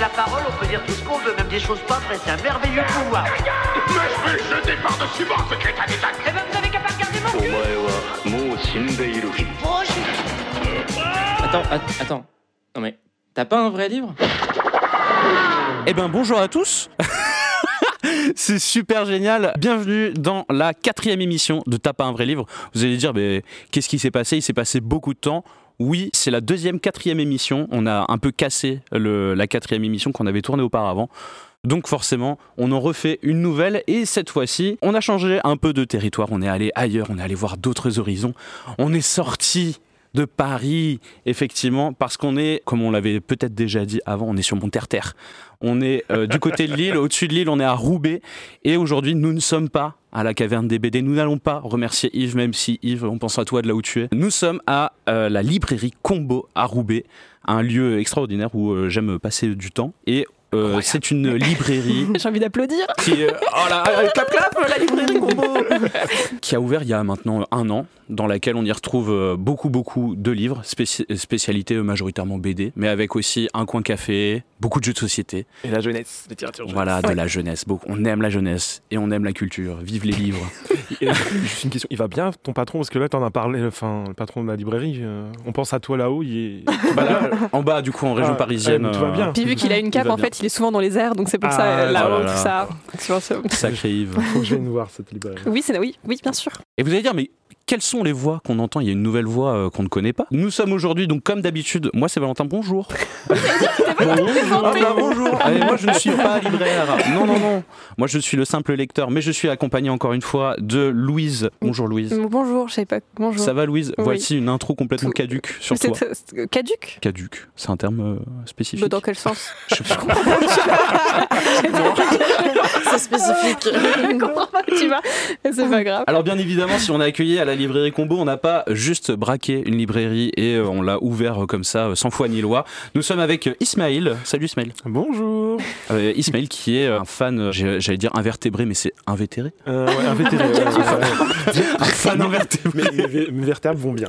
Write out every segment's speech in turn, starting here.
la parole, on peut dire tout ce qu'on veut, même des choses pas vraies. C'est un merveilleux pouvoir. Mais je vais jeter par-dessus bord, ce crétin d'état Eh ben, vous avez qu'à pas regarder mon cul. Attends, att- attends. Non mais, t'as pas un vrai livre? Eh ben bonjour à tous C'est super génial. Bienvenue dans la quatrième émission de T'as pas un vrai livre. Vous allez dire, mais qu'est-ce qui s'est passé? Il s'est passé beaucoup de temps. Oui, c'est la deuxième, quatrième émission. On a un peu cassé le- la quatrième émission qu'on avait tournée auparavant. Donc forcément, on en refait une nouvelle et cette fois-ci, on a changé un peu de territoire. On est allé ailleurs, on est allé voir d'autres horizons. On est sorti de Paris, effectivement, parce qu'on est, comme on l'avait peut-être déjà dit avant, on est sur Mont-Terre-Terre. On est euh, du côté de l'île, au-dessus de l'île, on est à Roubaix. Et aujourd'hui, nous ne sommes pas à la caverne des BD. Nous n'allons pas remercier Yves, même si Yves, on pense à toi de là où tu es. Nous sommes à euh, la librairie Combo à Roubaix, un lieu extraordinaire où euh, j'aime passer du temps. Et euh, c'est une librairie J'ai envie d'applaudir. qui, oh là, clap clap, la librairie Combo qui a ouvert il y a maintenant un an, dans laquelle on y retrouve euh, beaucoup beaucoup de livres, spéci- spécialité euh, majoritairement BD, mais avec aussi un coin café, beaucoup de jeux de société. Et la jeunesse, littérature jeunesse. Voilà, de la jeunesse. Beaucoup. On aime la jeunesse et on aime la culture. Vive les livres. Euh, juste une question, il va bien ton patron? Parce que là, t'en as parlé, enfin, le patron de la librairie, euh, on pense à toi là-haut, il est... Bah là, en bas, du coup, en région Ah, parisienne. ouais, tout va euh, bien. Puis vu qu'il a une cape, en fait, il est souvent dans les airs, donc c'est pour Ah, ça, euh, là-haut, là là. tout ça. Sacré Yves. Faut que je vienne voir cette librairie. Oui, c'est oui, oui, bien sûr. Et vous allez dire, mais quelles sont les voix qu'on entend? Il y a une nouvelle voix euh, qu'on ne connaît pas. Nous sommes aujourd'hui, donc comme d'habitude, moi c'est Valentin, bonjour. bonjour. Ah bah, bonjour. Ah, mais moi je ne suis pas libraire. Non, non, non. Moi je suis le simple lecteur, mais je suis accompagné encore une fois de Louise. Bonjour Louise. Bonjour, je sais pas. Bonjour. Ça va Louise? Oui. Voici une intro complètement caduque sur toi. Caduc Caduque, c'est un terme euh, spécifique. Bah, Dans quel sens? Je sais pas. C'est spécifique. je comprends pas, tu vois. C'est pas grave. Alors bien évidemment, si on a accueilli à la librairie Combo, on n'a pas juste braqué une librairie et euh, on l'a ouvert euh, comme ça, euh, sans foi ni loi. Nous sommes avec Ismaël. Salut Ismaël. Bonjour Euh, Ismaël qui est un fan, j'allais dire invertébré, mais c'est invétéré. euh, ouais, Un vétérinaire. Un fan invertébré. mes, mes- vertèbres vont bien.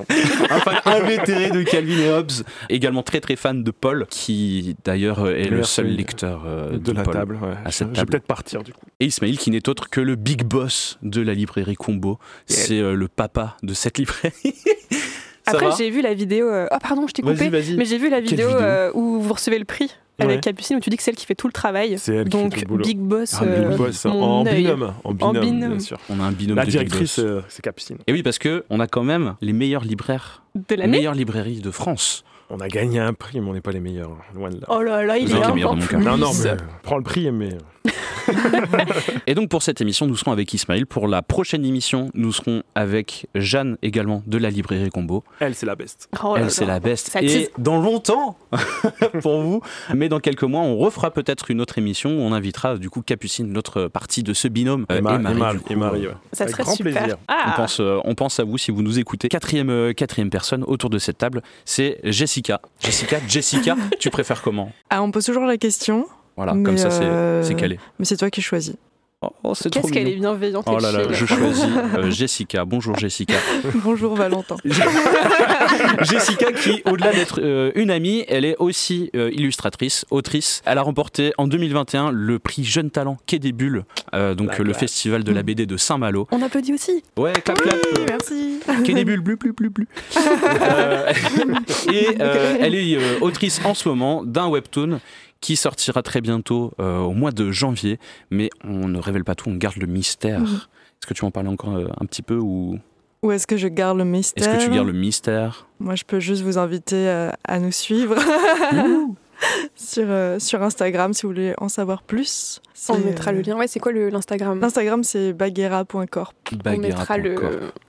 un fan invétéré de Calvin et Hobbes. Également très très fan de Paul, qui d'ailleurs est le seul lecteur euh, De la Paul. table, ouais. à Je- cette Je vais peut-être partir du coup. Et Ismaël qui n'est autre que le big boss de la librairie Combo. C'est euh, le papa de cette librairie. Après, j'ai vu la vidéo. euh, Oh, pardon, je t'ai coupé. Mais j'ai vu la vidéo, vidéo euh, où vous recevez le prix avec Ouais. Capucine, où tu dis que c'est elle qui fait tout le travail. C'est elle qui fait Donc, tout le boulot. Big Boss. Ah, euh, Big Boss, en binôme, en binôme, binôme. bien sûr. On a un binôme La de big directrice, euh, c'est Capucine. Et oui, parce que on a quand même les meilleurs libraires, de les l'année. meilleures librairies de France. On a gagné un prix, mais on n'est pas les meilleurs, loin de là. Oh là là, il Vous est êtes les meilleurs de mon cœur. non, non, mais prends le prix, mais Et donc pour cette émission, nous serons avec Ismaël. Pour la prochaine émission, nous serons avec Jeanne également de la librairie Combo. elle, c'est la best. Oh Elle, c'est la best. Ça Et dans longtemps, pour vous, mais dans quelques mois, on refera peut-être une autre émission où on invitera du coup Capucine, l'autre partie de ce binôme, euh, Et, Ma- et Marie. et Marie, du coup, et Marie, euh, ouais. Ça Avec serait grand super. plaisir. On Ah, pense, euh, on pense à vous si vous nous écoutez. Quatrième, euh, quatrième personne autour de cette table, c'est Jessica. Jessica, Jessica, tu préfères comment? Ah, on pose toujours la question, Voilà, Mais comme ça c'est euh, c'est calé. mais c'est toi qui choisis. Oh, trop Qu'est-ce qu'elle est bienveillante. Oh là là, je choisis euh, Jessica. Bonjour Jessica. Bonjour Valentin. Jessica qui, au-delà d'être euh, une amie, elle est aussi euh, illustratrice, autrice. Elle a remporté en 2021 le prix Jeune Talent Quai des Bulles, euh, donc La le classe. festival de la BD de Saint-Malo. On applaudit aussi. Ouais, clap clap. Oui, merci. Quai des Bulles, plus plus plus plus. Euh, et euh, elle est euh, autrice en ce moment d'un webtoon qui sortira très bientôt euh, au mois de janvier, mais on ne révèle pas tout, on garde le mystère. Mhm. Est-ce que tu en parler encore euh, un petit peu ou? Ou est-ce que je garde le mystère est-ce que tu gardes le mystère? Moi, je peux juste vous inviter euh, à nous suivre sur, euh, sur Instagram si vous voulez en savoir plus. On mettra euh, le lien. Ouais, c'est quoi l'Instagram L'Instagram, c'est baguera.corp. On mettra le,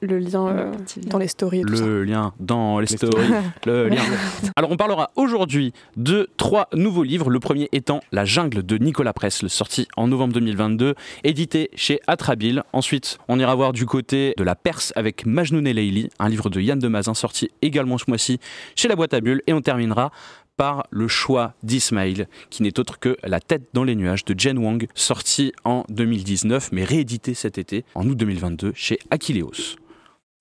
le lien euh, dans les stories et tout ça. Le lien dans les Les stories. le lien. Alors, on parlera aujourd'hui de trois nouveaux livres. Le premier étant La jungle de Nicolas Press, le sorti en novembre 2022, édité chez Atrabile. Ensuite, on ira voir du côté de La Perse avec Majnoun et Leili, un livre de Yann Demazin sorti également ce mois-ci chez La Boîte à Bulles. Et on terminera par le choix d'Ismail, qui n'est autre que La tête dans les nuages de Jen Wang, sorti en 2019, mais réédité cet été, en août 2022, chez Aquileos.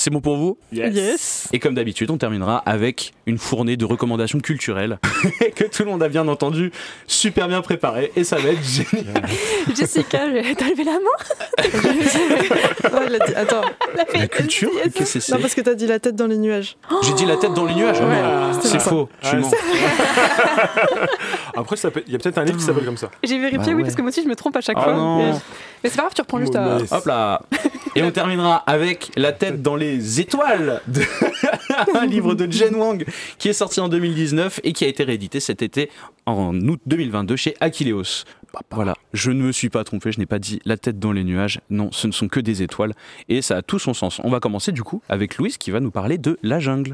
C'est bon pour vous Yes. Et comme d'habitude, on terminera avec une fournée de recommandations culturelles que tout le monde a bien entendu, super bien préparé et ça va être génial. Jessica, t'as levé la main Ouais, il a dit- Attends, La culture Qu'est-ce que c'est non, parce que t'as dit la tête dans les nuages. J'ai dit la tête dans les nuages. Ah, merde. c'était c'est faux. Tu Ouais, mens. Après, il y a peut-être un livre qui s'appelle comme ça. J'ai vérifié, Bah oui, ouais. parce que moi aussi je me trompe à chaque Ah fois. non. Mais, mais c'est pas grave, tu reprends juste à. Mais- Hop là Et on terminera avec La tête dans les étoiles, de- un livre de Jen Wang qui est sorti en 2019 et qui a été réédité cet été en août 2022 chez Aquileos. Voilà, je ne me suis pas trompé, je n'ai pas dit la tête dans les nuages, non, ce ne sont que des étoiles et ça a tout son sens. On va commencer du coup avec Louise qui va nous parler de La jungle.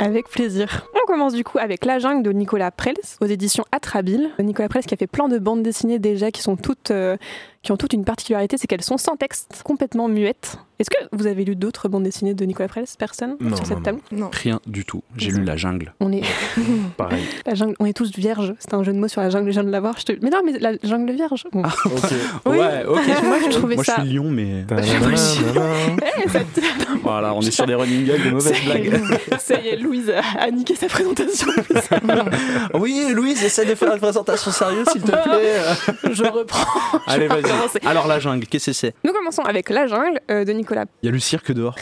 Avec plaisir. On commence du coup avec La jungle de Nicolas Prels aux éditions Atrabile. Nicolas Prels qui a fait plein de bandes dessinées déjà qui sont toutes euh, qui ont toutes une particularité, c'est qu'elles sont sans texte, complètement muettes. Est-ce que vous avez lu d'autres bandes dessinées de Nicolas Prels Personne Non, sur cette non, table Non. Rien du tout, j'ai lu La jungle. On est Pareil. la jungle, on est tous vierges. C'est un jeu de mots sur la jungle, je viens de l'avoir. Te... Mais non, mais la jungle vierge. Bon. Ok. Oui. Ouais, ok. Moi, je trouvais Moi je ça. suis lion mais... Eh, ça Voilà, on est sur des running gags, de mauvaises blagues. Ça y est, Louise a a niqué sa présentation. Oui, Louise, essaie de faire une présentation sérieuse, s'il te plaît. Je reprends. Allez, vas-y. Alors, la jungle, qu'est-ce que c'est? Nous commençons avec La jungle euh, de Nicolas Il y a le cirque dehors.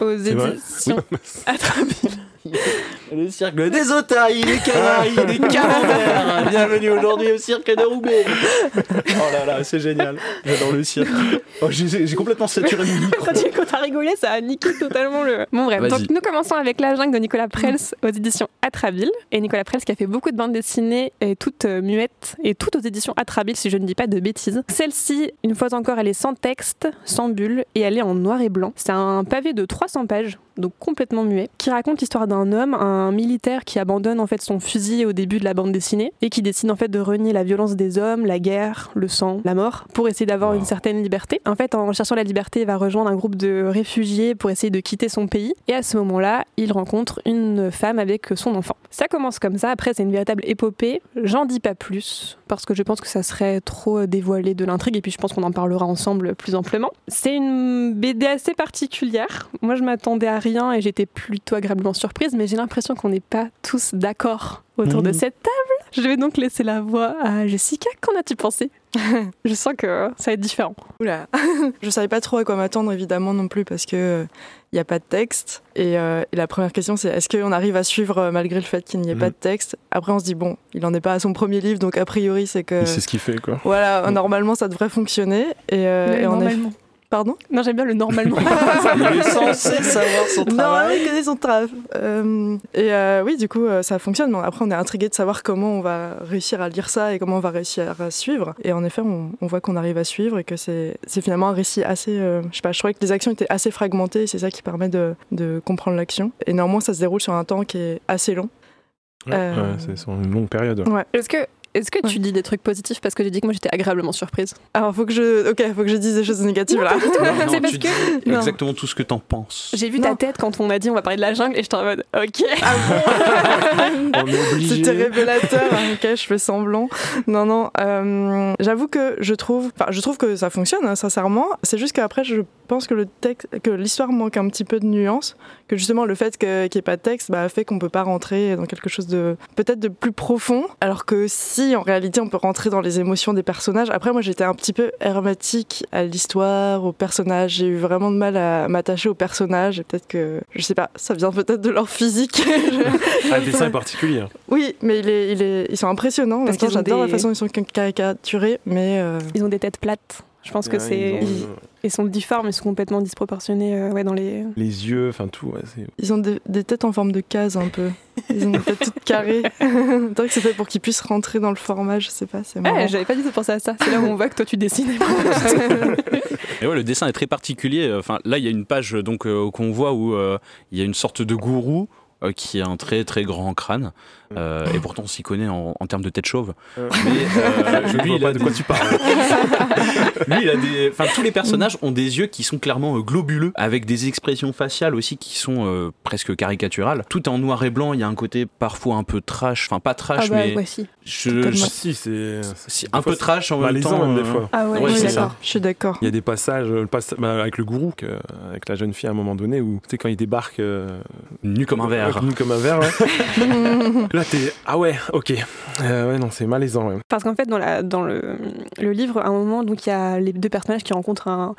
Aux éditions. Le cirque des otaries, des canaries, des camemberts. Bienvenue aujourd'hui au cirque de Roubaix. Oh là là, c'est génial. J'adore le cirque. Oh, j'ai complètement saturé mon micro. Quand t'as rigolé, ça a niqué totalement le. Bon, bref. Donc, nous commençons avec La jungle de Nicolas Prels aux éditions Atrabile. Et Nicolas Prels qui a fait beaucoup de bandes dessinées, et toutes euh, muettes, et toutes aux éditions Atrabile, si je ne dis pas de bêtises. Celle-ci, une fois encore, elle est sans texte, sans bulle, et elle est en noir et blanc. C'est un pavé de 300 pages, donc complètement muet, qui raconte l'histoire d'un homme, un militaire qui abandonne en fait son fusil au début de la bande dessinée, et qui décide en fait de renier la violence des hommes, la guerre, le sang, la mort, pour essayer d'avoir une certaine liberté. En fait, en cherchant la liberté, il va rejoindre un groupe de réfugiés pour essayer de quitter son pays. Et à ce moment-là, il rencontre une femme avec son enfant. Ça commence comme ça. Après, c'est une véritable épopée. J'en dis pas plus parce que je pense que ça serait trop dévoilé de l'intrigue. Et puis, je pense qu'on en parlera ensemble plus amplement. C'est une BD assez particulière. Moi, je m'attendais à rien et j'étais plutôt agréablement surprise. Mais j'ai l'impression qu'on n'est pas tous d'accord autour de Mhm. cette table. Je vais donc laisser la voix à Jessica. Qu'en as-tu pensé? Je sens que ça va être différent. Oula. je savais pas trop à quoi m'attendre évidemment non plus parce que il n'y a pas de texte. Et, euh, et la première question c'est est-ce qu'on arrive à suivre euh, malgré le fait qu'il n'y ait pas Mhm. de texte? Après on se dit bon, il en est pas à son premier livre donc a priori c'est que C'est ce qu'il fait, quoi. voilà normalement ça devrait fonctionner. Et, euh, et en effet- normalement. Pardon? Non, j'aime bien le normalement. Il est censé savoir son Non, travail. il connaît son travail. Euh, et euh, oui, du coup, euh, ça fonctionne. Mais après, on est intrigué de savoir comment on va réussir à lire ça et comment on va réussir à suivre. Et en effet, on, on voit qu'on arrive à suivre et que c'est finalement un récit assez. euh, je sais pas, je trouvais que les actions étaient assez fragmentées et c'est ça qui permet de, de comprendre l'action. Et néanmoins, ça se déroule sur un temps qui est assez long. Ouais, Euh, ouais, c'est sur une longue période. Ouais. Est-ce que, est-ce que tu Ouais. dis des trucs positifs parce que j'ai dit que moi j'étais agréablement surprise Alors, faut que je. Ok, faut que je dise des choses négatives là. Non, non, C'est parce tu que dis exactement tout ce que t'en penses. j'ai vu Non. ta tête quand on a dit on va parler de la jungle et j'étais en mode ok. On est obligé. C'était révélateur. hein, ok, je fais semblant. Non, non. euh, J'avoue que je trouve, enfin, je trouve que ça fonctionne hein, sincèrement. C'est juste qu'après, je pense que le texte, que l'histoire manque un petit peu de nuance. Que justement, le fait que- qu'il n'y ait pas de texte bah, fait qu'on peut pas rentrer dans quelque chose de peut-être de plus profond. Alors que si, en réalité, on peut rentrer dans les émotions des personnages. Après, moi, j'étais un petit peu hermétique à l'histoire, aux personnages. J'ai eu vraiment de mal à m'attacher aux personnages. Et peut-être que, je sais pas, ça vient peut-être de leur physique. Ah, le dessin est particulier. hein. Oui, mais il est, il est, ils sont impressionnants. Parce ont j'adore des- la façon dont ils sont caricaturés, mais euh, Ils ont des têtes plates. Je pense que Ouais, c'est. ils ont, Ils sont difformes, ils sont complètement disproportionnés euh, ouais, dans les. Les yeux, enfin tout. ouais, ils ont des, des têtes en forme de case un peu. Ils ont des têtes toutes carrées. Tant que c'est fait pour qu'ils puissent rentrer dans le format, je sais pas, c'est marrant. Ouais, j'avais pas du tout pensé à ça. C'est là où on voit que toi tu dessines. Et ouais, le dessin est très particulier. Enfin, là, il y a une page donc euh, qu'on voit où euh, il y a une sorte de gourou euh, qui a un très très grand crâne. Euh, et pourtant, on s'y connaît en, en termes de tête chauve. Euh. Mais euh, Je lui, vois il a pas de des- quoi tu parles. lui, il a des. Enfin, tous les personnages ont des yeux qui sont clairement euh, globuleux, avec des expressions faciales aussi qui sont euh, presque caricaturales. Tout est en noir et blanc. Il y a un côté parfois un peu trash. Enfin, pas Ah trash, bah, mais ouais, si. je, je- si, c'est. un fois, peu trash en même temps. même des fois. Ah ouais, Ouais, oui, c'est d'accord. ça. Je suis d'accord. Il y a des passages, le bah, avec le gourou, que- avec la jeune fille à un moment donné, où tu sais, quand il débarque. euh, Nu comme un verre. nu comme un verre, ouais. Là, t'es. Ah ouais, ok. Euh, ouais, non, c'est malaisant, ouais. Parce qu'en fait, dans, la, dans le, le livre, à un moment, donc il y a les deux personnages qui rencontrent un,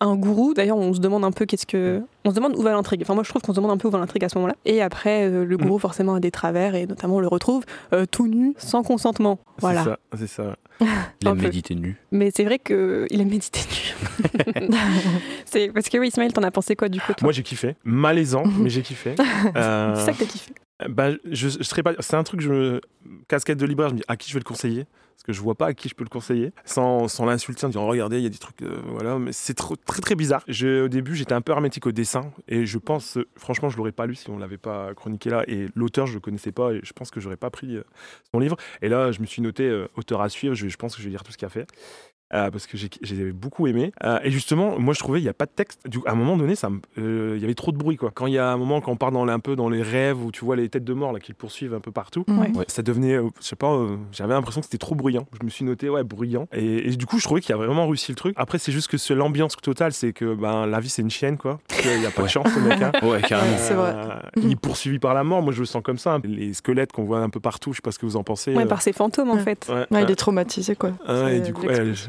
un gourou. D'ailleurs, on se demande un peu qu'est-ce que. On se demande où va l'intrigue. Enfin, moi, je trouve qu'on se demande un peu où va l'intrigue à ce moment-là. Et après, euh, le gourou, forcément, a des travers et notamment on le retrouve euh, tout nu, sans consentement. Voilà. C'est ça, c'est ça. Il aime méditer nu. Mais c'est vrai qu'il aime méditer nu. c'est parce que oui, Ismaël, t'en as pensé quoi du coup toi? Moi, j'ai kiffé. Malaisant, mais j'ai kiffé. Euh, C'est ça que t'as kiffé. Bah, je, serais pas. C'est un truc, je casquette de libraire, je me dis à qui je vais le conseiller? Parce que je vois pas à qui je peux le conseiller. Sans, sans l'insulter en disant regardez il y a des trucs euh, voilà mais c'est très très bizarre. Au début j'étais un peu hermétique au dessin et je pense franchement je l'aurais pas lu si on l'avait pas chroniqué là et l'auteur je le connaissais pas et je pense que j'aurais pas pris euh, son livre. Et là je me suis noté euh, auteur à suivre je pense que je vais lire tout ce qu'il a fait euh, parce que j'ai beaucoup aimé. Euh, et justement, moi je trouvais il n'y a pas de texte. Du, à un moment donné, ça euh, il y avait trop de bruit. Quoi. Quand il y a un moment, quand on part dans, les- un peu dans les rêves, où tu vois les têtes de mort là, qui le poursuivent un peu partout, Ouais. Ouais. ça devenait, euh, je sais pas, euh, j'avais l'impression que c'était trop bruyant. Je me suis noté, ouais, bruyant. Et, et du coup, je trouvais qu'il a vraiment réussi le truc. Après, c'est juste que c'est l'ambiance totale, c'est que ben, la vie c'est une chienne, quoi. Il n'y a pas Ouais. de chance, ce mec. hein. Ouais, carrément. C'est vrai. Il est poursuivi par la mort, moi je le sens comme ça. hein. Les squelettes qu'on voit un peu partout, je sais pas ce que vous en pensez. Ouais, euh, par ses fantômes en fait. ouais, Ouais, il est traumatisé, quoi. Ah ouais, C'est du coup,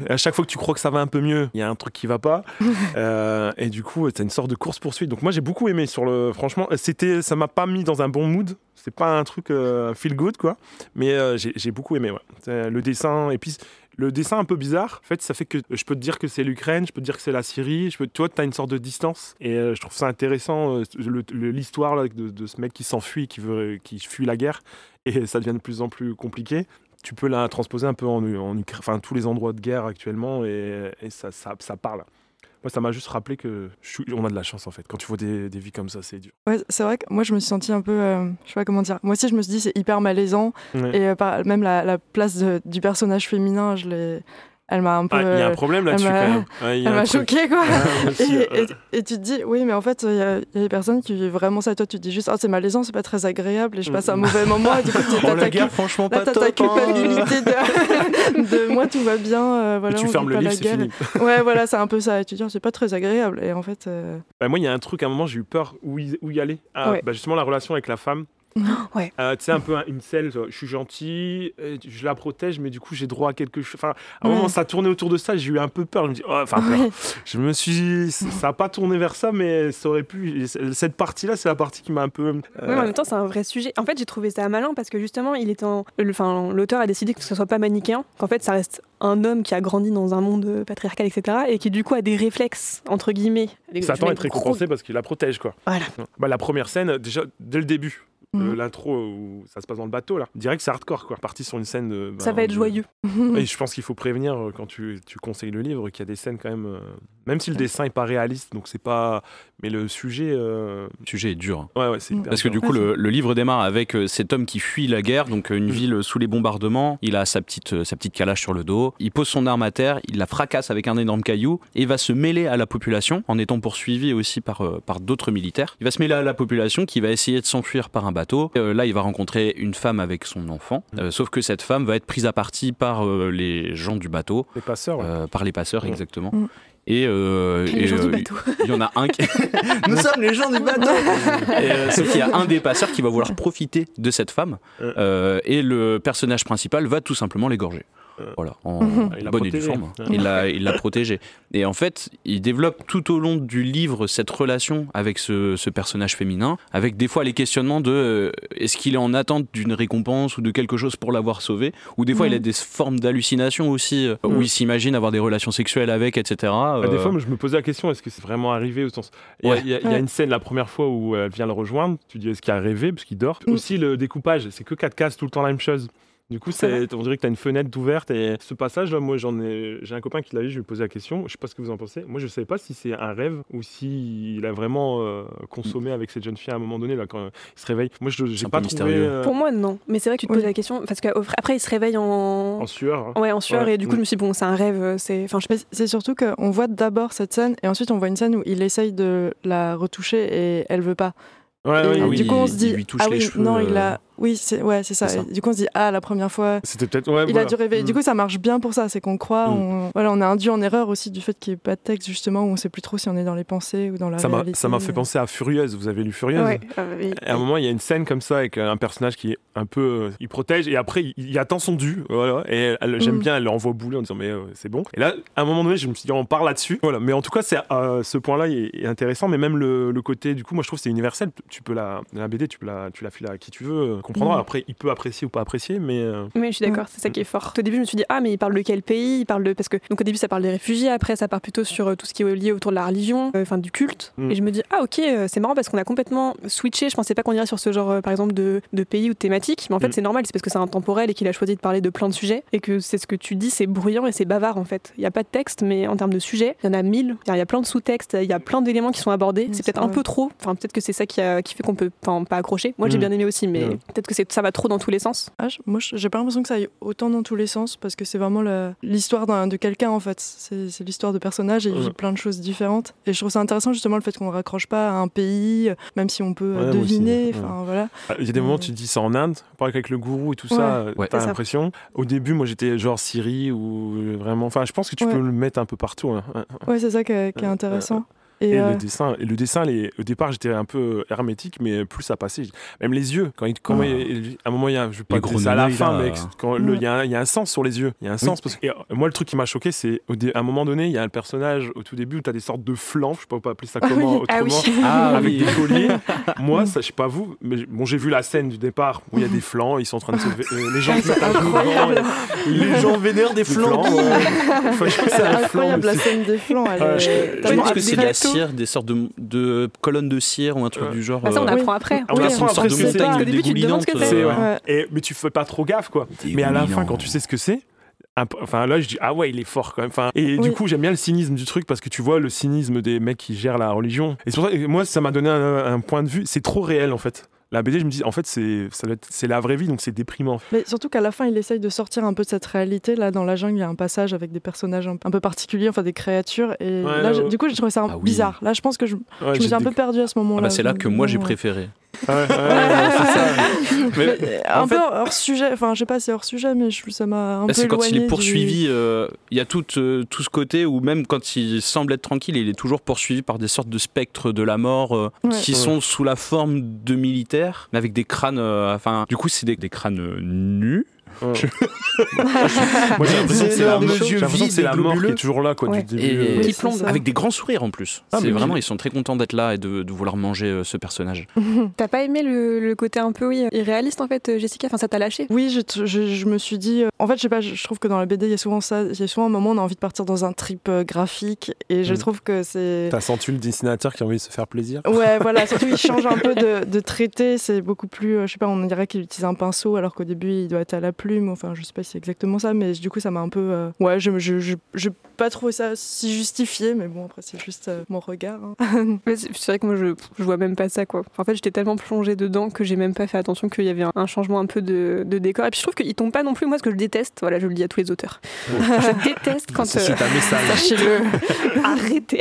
à chaque fois que tu crois que ça va un peu mieux, il y a un truc qui va pas. Euh, et du coup, t'as une sorte de course poursuite. Donc moi, j'ai beaucoup aimé sur le. Franchement, c'était, ça m'a pas mis dans un bon mood. C'est pas un truc euh, feel good, quoi. Mais euh, j'ai, j'ai beaucoup aimé. Ouais. C'est Le dessin et puis. Le dessin un peu bizarre, en fait, ça fait que je peux te dire que c'est l'Ukraine, je peux te dire que c'est la Syrie, je peux, toi, tu as une sorte de distance. Et euh, je trouve ça intéressant, euh, le- le- l'histoire là, de, de ce mec qui s'enfuit, qui, veut, qui fuit la guerre, et ça devient de plus en plus compliqué tu peux la transposer un peu en, en enfin tous les endroits de guerre actuellement et, et ça, ça, ça parle. Moi, ça m'a juste rappelé que je suis- on a de la chance en fait. Quand tu vois des, des vies comme ça, c'est dur. Ouais, c'est vrai que moi je me suis sentie un peu, euh, je sais pas comment dire. Moi aussi je me suis dit c'est hyper malaisant Ouais. et euh, par- même la, la place de- du personnage féminin, je l'ai, elle m'a un peu, Ah, il y a un euh, problème là-dessus quand même. Elle m'a choquée quoi. Ah, Et, et- et tu te dis, oui, mais en fait, il y, a il y a des personnes qui vivent vraiment ça. Toi, tu te dis juste, oh, c'est malaisant, c'est pas très agréable, et je passe un mauvais moment. Et du coup, tu Oh, franchement, là, pas t'as top. ta hein. culpabilité de, de moi, tout va bien. euh, voilà, tu on fermes le livre, la c'est guerre. fini. Ouais, voilà, c'est un peu ça. Et tu te dis, oh, c'est pas très agréable. Et en fait, euh, Bah, moi, il y a un truc, à un moment, j'ai eu peur où y, où y aller. Ah, Ouais. bah, justement, la relation avec la femme. Ouais. Euh, tu sais, un peu un- une selle, je suis gentil, euh, je la protège, mais du coup, j'ai droit à quelque chose. Enfin, à un Ouais. moment, ça tournait autour de ça, j'ai eu un peu peur. Je me dis, oh, enfin, ouais. Je me suis. Ça n'a pas tourné vers ça, mais ça aurait pu. Et Cette partie-là, c'est la partie qui m'a un peu. euh, en même temps, c'est un vrai sujet. En fait, j'ai trouvé ça malin parce que justement, il est en... enfin, l'auteur a décidé que ce soit pas manichéen, qu'en fait, ça reste un homme qui a grandi dans un monde euh, patriarcal, etc., et qui du coup a des réflexes entre guillemets. Ça des gros- récompensé parce qu'il la protège, quoi. Voilà. Bah, la première scène, déjà, dès le début. Euh, Mhm. L'intro où ça se passe dans le bateau, là. Direct, c'est hardcore, quoi. Parti sur une scène. de- Ça ben, va être de- joyeux. Et je pense qu'il faut prévenir euh, quand tu, tu conseilles le livre qu'il y a des scènes quand même. euh, Même si le dessin est pas réaliste, donc c'est pas. Mais le sujet. euh, Le sujet est dur. Ouais, ouais, c'est Mm. hyper Parce que du coup, le, le livre démarre avec euh, cet homme qui fuit la guerre, donc euh, une Mm. ville sous les bombardements. Il a sa petite, euh, sa petite calache sur le dos. Il pose son arme à terre, il la fracasse avec un énorme caillou et va se mêler à la population en étant poursuivi aussi par, euh, par d'autres militaires. Il va se mêler à la population qui va essayer de s'enfuir par un bateau. Euh, là, il va rencontrer une femme avec son enfant. Euh, sauf que cette femme va être prise à partie par euh, les gens du bateau, Les passeurs, ouais. euh, par les passeurs Mm. exactement. Mm. Et, euh, Les et, gens du euh, bateau. il y en a un qui. Nous sommes les gens du bateau euh, Sauf qu'il y a un des passeurs qui va vouloir profiter de cette femme et le personnage principal va tout simplement l'égorger. Euh. Voilà, en Il bonne et due protégé. forme. Il l'a, il l'a protégé. Et en fait, il développe tout au long du livre cette relation avec ce, ce personnage féminin, avec des fois les questionnements de euh, est-ce qu'il est en attente d'une récompense ou de quelque chose pour l'avoir sauvé, ou des fois il a Mhm. des formes d'hallucination aussi, euh, où Mhm. il s'imagine avoir des relations sexuelles avec, etc. Bah, des Euh, fois, je me posais la question est-ce que c'est vraiment arrivé au sens? Il y a- Ouais. y, y une scène la première fois où elle vient le rejoindre. Tu dis est-ce qu'il a rêvé? Parce qu'il dort. Mm. Aussi, le découpage, c'est que 4 cases, tout le temps la même chose. Du coup, c'est, on dirait que tu as une fenêtre ouverte et ce passage-là, moi, j'en ai, j'ai un copain qui l'a vu, je lui ai posé la question. Je sais pas ce que vous en pensez. Moi, je savais pas si c'est un rêve ou si il a vraiment euh, consommé avec cette jeune fille à un moment donné là quand il se réveille. Moi, je un pas trouvé euh, Pour moi, non. Mais c'est vrai que tu te Oui. poses la question parce qu'après, il se réveille en. en sueur. hein. Ouais, en sueur, Ouais. et du coup, je me suis dit, bon, c'est un rêve, euh, c'est. Enfin, je c'est surtout qu'on voit d'abord cette scène et ensuite on voit une scène où il essaye de la retoucher et elle veut pas. Ouais, Ah oui, du coup on se dit il lui touche ah les oui cheveux, non il euh. a oui c'est ouais c'est ça. Du coup on se dit ah la première fois C'était peut-être. Ouais, il voilà. a dû rêver. Mm. Du coup ça marche bien pour ça c'est qu'on croit Mm. on voilà on est induit en erreur aussi du fait qu'il n'y ait pas de texte justement où on sait plus trop si on est dans les pensées ou dans la ça m'a, réalité. ça m'a fait penser à Furieuse. Vous avez lu Furieuse? Ouais, euh, oui. À un moment, il y a une scène comme ça avec un personnage qui est un peu. euh, il protège et après, il, il attend son dû. Voilà. Et elle- j'aime Mm. bien, elle l'envoie bouler en disant Mais euh, c'est bon. Et là, à un moment donné, je me suis dit On parle là-dessus. Voilà. Mais en tout cas, c'est, euh, ce point-là est, est intéressant. Mais même le, le côté, du coup, moi, je trouve que c'est universel. Tu peux la, la BD, tu peux la, tu la filer à qui tu veux, euh, comprendra. Mm. Après, il peut apprécier ou pas apprécier, mais. euh, Oui, je suis d'accord, c'est ça qui est fort. Au début, je me suis dit, ah, mais il parle de quel pays? Il parle de. Parce que, donc au début, ça parle des réfugiés, après, ça part plutôt sur euh, tout ce qui est lié autour de la religion, euh, enfin du culte. Mm. Et je me dis, ah, ok, euh, c'est marrant parce qu'on a complètement switché. Je pensais pas qu'on irait sur ce genre, euh, par exemple, de, de pays ou de thématique. Mais en fait, Mm. c'est normal, c'est parce que c'est intemporel et qu'il a choisi de parler de plein de sujets. Et que c'est ce que tu dis, c'est bruyant et c'est bavard, en fait. Il n'y a pas de texte, mais en termes de sujets, il y en a mille. Il y a plein de sous-textes, il y a plein d'éléments qui sont abordés. Mm, c'est peut-être un peu trop. Enfin, peut-être que c'est ça qui, a- qui fait qu'on peut enfin, pas accrocher. Moi, j'ai Mm. bien aimé aussi, mais Mm. Peut-être que ça va trop dans tous les sens. Ah, moi je- j'ai pas l'impression que ça aille autant dans tous les sens parce que c'est vraiment l'histoire de quelqu'un en fait. C'est l'histoire de personnages et il Ouais. vit plein de choses différentes. Et je trouve ça intéressant justement le fait qu'on ne raccroche pas à un pays, euh, même si on peut euh, Ouais, moi aussi, deviner. ouais. Enfin voilà. Ah, Il y a des moments où Mm. tu te dis c'est en Inde, pareil avec le gourou et tout Ouais. ça, euh, Ouais. t'as ça. l'impression. Au début, moi j'étais genre Syrie ou vraiment. Enfin, je pense que tu Ouais. peux le mettre un peu partout. hein. Ouais. C'est ça qui est, qui est Ouais, intéressant. Et, Et, euh, le dessin, et le dessin les- au départ, j'étais un peu hermétique, mais plus ça passait, même les yeux. Quand, il, quand Ah. il- à un moment, il y a, je vais pas dire ça à la fin, mais quand le- il y, a un- il y a un sens sur les yeux. Il y a un sens. Parce que, et, euh, moi, le truc qui m'a choqué, c'est à un moment donné, il y a un personnage au tout début où tu as des sortes de flancs, je sais pas on peut appeler ça Ah comment oui. Ah oui. Ah avec des colliers. Moi, ça, je sais pas vous, mais bon, j'ai vu la scène du départ où il y a des flancs, ils sont en train de se. euh, les gens se mettent à et- les gens vénèrent des flancs. ouais. Enfin, je pas c'est incroyable la scène des flancs. Elle Ouais, est- je- pense que c'est de la. Cire, des sortes de, de colonnes de cire ou un truc Ouais. du genre. Ah, ça, on euh, apprend après. Une sorte après, c'est- qu'au début, tu te demandes ce que dégoulinante, c'est. C'est, euh, ouais. Ouais. Et, mais tu fais pas trop gaffe, quoi. Mais à la fin, quand tu sais ce que c'est, enfin là, je dis ah ouais, il est fort quand même. Enfin, et du coup, j'aime bien le cynisme du truc parce que tu vois le cynisme des mecs qui gèrent la religion. Et c'est pour ça que moi, ça m'a donné un, un point de vue. C'est trop réel en fait. La BD, je me dis, en fait, c'est ça doit être- c'est la vraie vie, donc c'est déprimant. Mais surtout qu'à la fin, il essaye de sortir un peu de cette réalité. Là, dans la jungle, il y a un passage avec des personnages un, un peu particuliers, enfin des créatures. Et Ouais, là, ouais. du coup, j'ai trouvé ça un- Ah oui. bizarre. Là, je pense que je, Ouais, je me suis un peu perdue à ce Ah moment-là. bah, c'est là que moi j'ai Ouais. préféré. Ouais, ouais, ouais, c'est ça. Mais, Mais, en un fait- peu hors sujet, enfin je sais pas si c'est hors sujet, mais je, ça m'a un Là, peu c'est quand il est du- poursuivi, euh, il y a tout, euh, tout ce côté où même quand il semble être tranquille, il est toujours poursuivi par des sortes de spectres de la mort euh, Ouais. qui Ouais. sont sous la forme de militaires, mais avec des crânes. euh, Enfin, du coup, c'est des, des crânes euh, nus. Ouais. Moi, j'ai l'impression que c'est la, que c'est la mort qui est toujours là, quoi, Ouais. du début. Et- euh, Qui plombe. Avec des grands sourires en plus. Ah, c'est mais vraiment, ils sont très contents d'être là et de, de vouloir manger euh, ce personnage. T'as pas aimé le, le côté un peu oui, irréaliste en fait, Jessica? Enfin, ça t'a lâché? Oui, je, je, je me suis dit. euh, En fait, je sais pas, je trouve que dans la BD, il y a souvent ça. Il y a souvent un moment où on a envie de partir dans un trip euh, graphique. Et je Mm. trouve que c'est. T'as senti le dessinateur qui a envie de se faire plaisir? Ouais, voilà, surtout il change un peu de, de traité, c'est beaucoup plus, euh, je sais pas, on dirait qu'il utilise un pinceau alors qu'au début il doit être à la plume, enfin je sais pas si c'est exactement ça, mais du coup ça m'a un peu, euh, ouais, je je, je, je pas trouvé ça si justifié, mais bon après c'est juste euh, mon regard. hein. C'est vrai que moi je, je vois même pas ça quoi. En fait, j'étais tellement plongée dedans que j'ai même pas fait attention qu'il y avait un, un changement un peu de, de décor. Et puis je trouve qu'ils tombent pas non plus, moi ce que je déteste, voilà, je le dis à tous les auteurs. je déteste quand. C'est euh, c'est un message. Sachez-le, arrêtez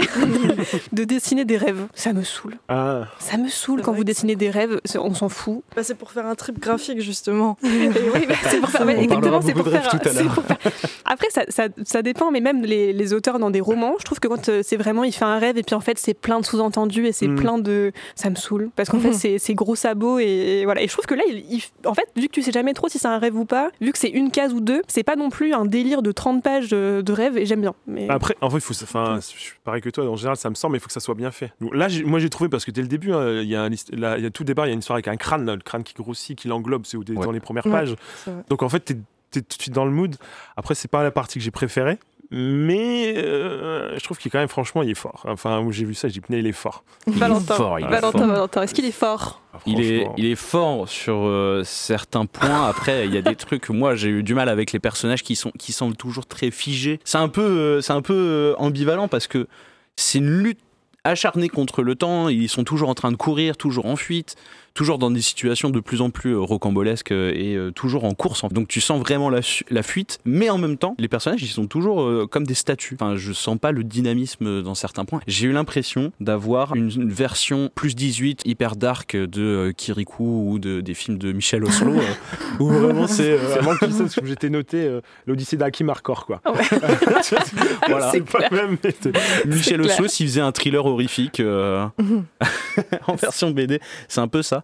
de dessiner des rêves. Ça me saoule. Ah. Ça me saoule quand vous dessinez des rêves, on s'en fout. Bah, c'est pour faire un trip graphique justement. Oui, bah, c'est pour ça. ouais, On exactement, c'est pour faire. tout à c'est l'heure. pour faire- Après, ça, ça, ça dépend, mais même les, les auteurs dans des romans, je trouve que quand euh, c'est vraiment, il fait un rêve et puis en fait, c'est plein de sous-entendus et c'est Mm. plein de. Ça me saoule. Parce qu'en fait, Mhm. c'est c'est gros sabots et, et voilà. Et je trouve que là, il, il- en fait, vu que tu sais jamais trop si c'est un rêve ou pas, vu que c'est une case ou deux, c'est pas non plus un délire de 30 pages de, de rêve et j'aime bien. Mais... Après, en fait, il faut, enfin, je suis pareil que toi. En général, ça me semble, mais il faut que ça soit bien fait. Donc, là, moi, j'ai trouvé parce que dès le début, hein, il y a un hist- là, il y a tout départ, il y a une histoire avec un crâne, là, le crâne qui grossit, qui l'englobe, c'est Ouais. dans les premières Ouais. pages. Vrai. Donc en fait, t'es es tout de suite dans le mood. Après, c'est pas la partie que j'ai préférée. Mais euh, je trouve qu'il est quand même, franchement, il est fort. Enfin, où j'ai vu ça, j'ai dit, il est fort. Valentin, fort, il est Valentin, fort. Valentin, est-ce qu'il est fort Il est, il est fort sur euh, certains points. Après, il y a des trucs. Moi, j'ai eu du mal avec les personnages qui sont, qui semblent toujours très figés. C'est un peu, euh, c'est un peu euh, ambivalent parce que c'est une lutte acharnée contre le temps. Ils sont toujours en train de courir, toujours en fuite, toujours dans des situations de plus en plus euh, rocambolesques euh, et euh, toujours en course. Donc, tu sens vraiment la, fuite, mais en même temps, les personnages, ils sont toujours euh, comme des statues. Enfin, je sens pas le dynamisme dans certains points. J'ai eu l'impression d'avoir une, une version plus 18 hyper dark de euh, Kirikou ou de, des films de Michel Oslo. euh, où vraiment c'est euh, C'est vraiment que ça, parce que j'étais noté euh, l'Odyssée d'Hakim Hardcore, quoi. voilà. C'est Pas même, Michel. Oslo s'il faisait un thriller horrifique euh, en version BD, c'est un peu ça.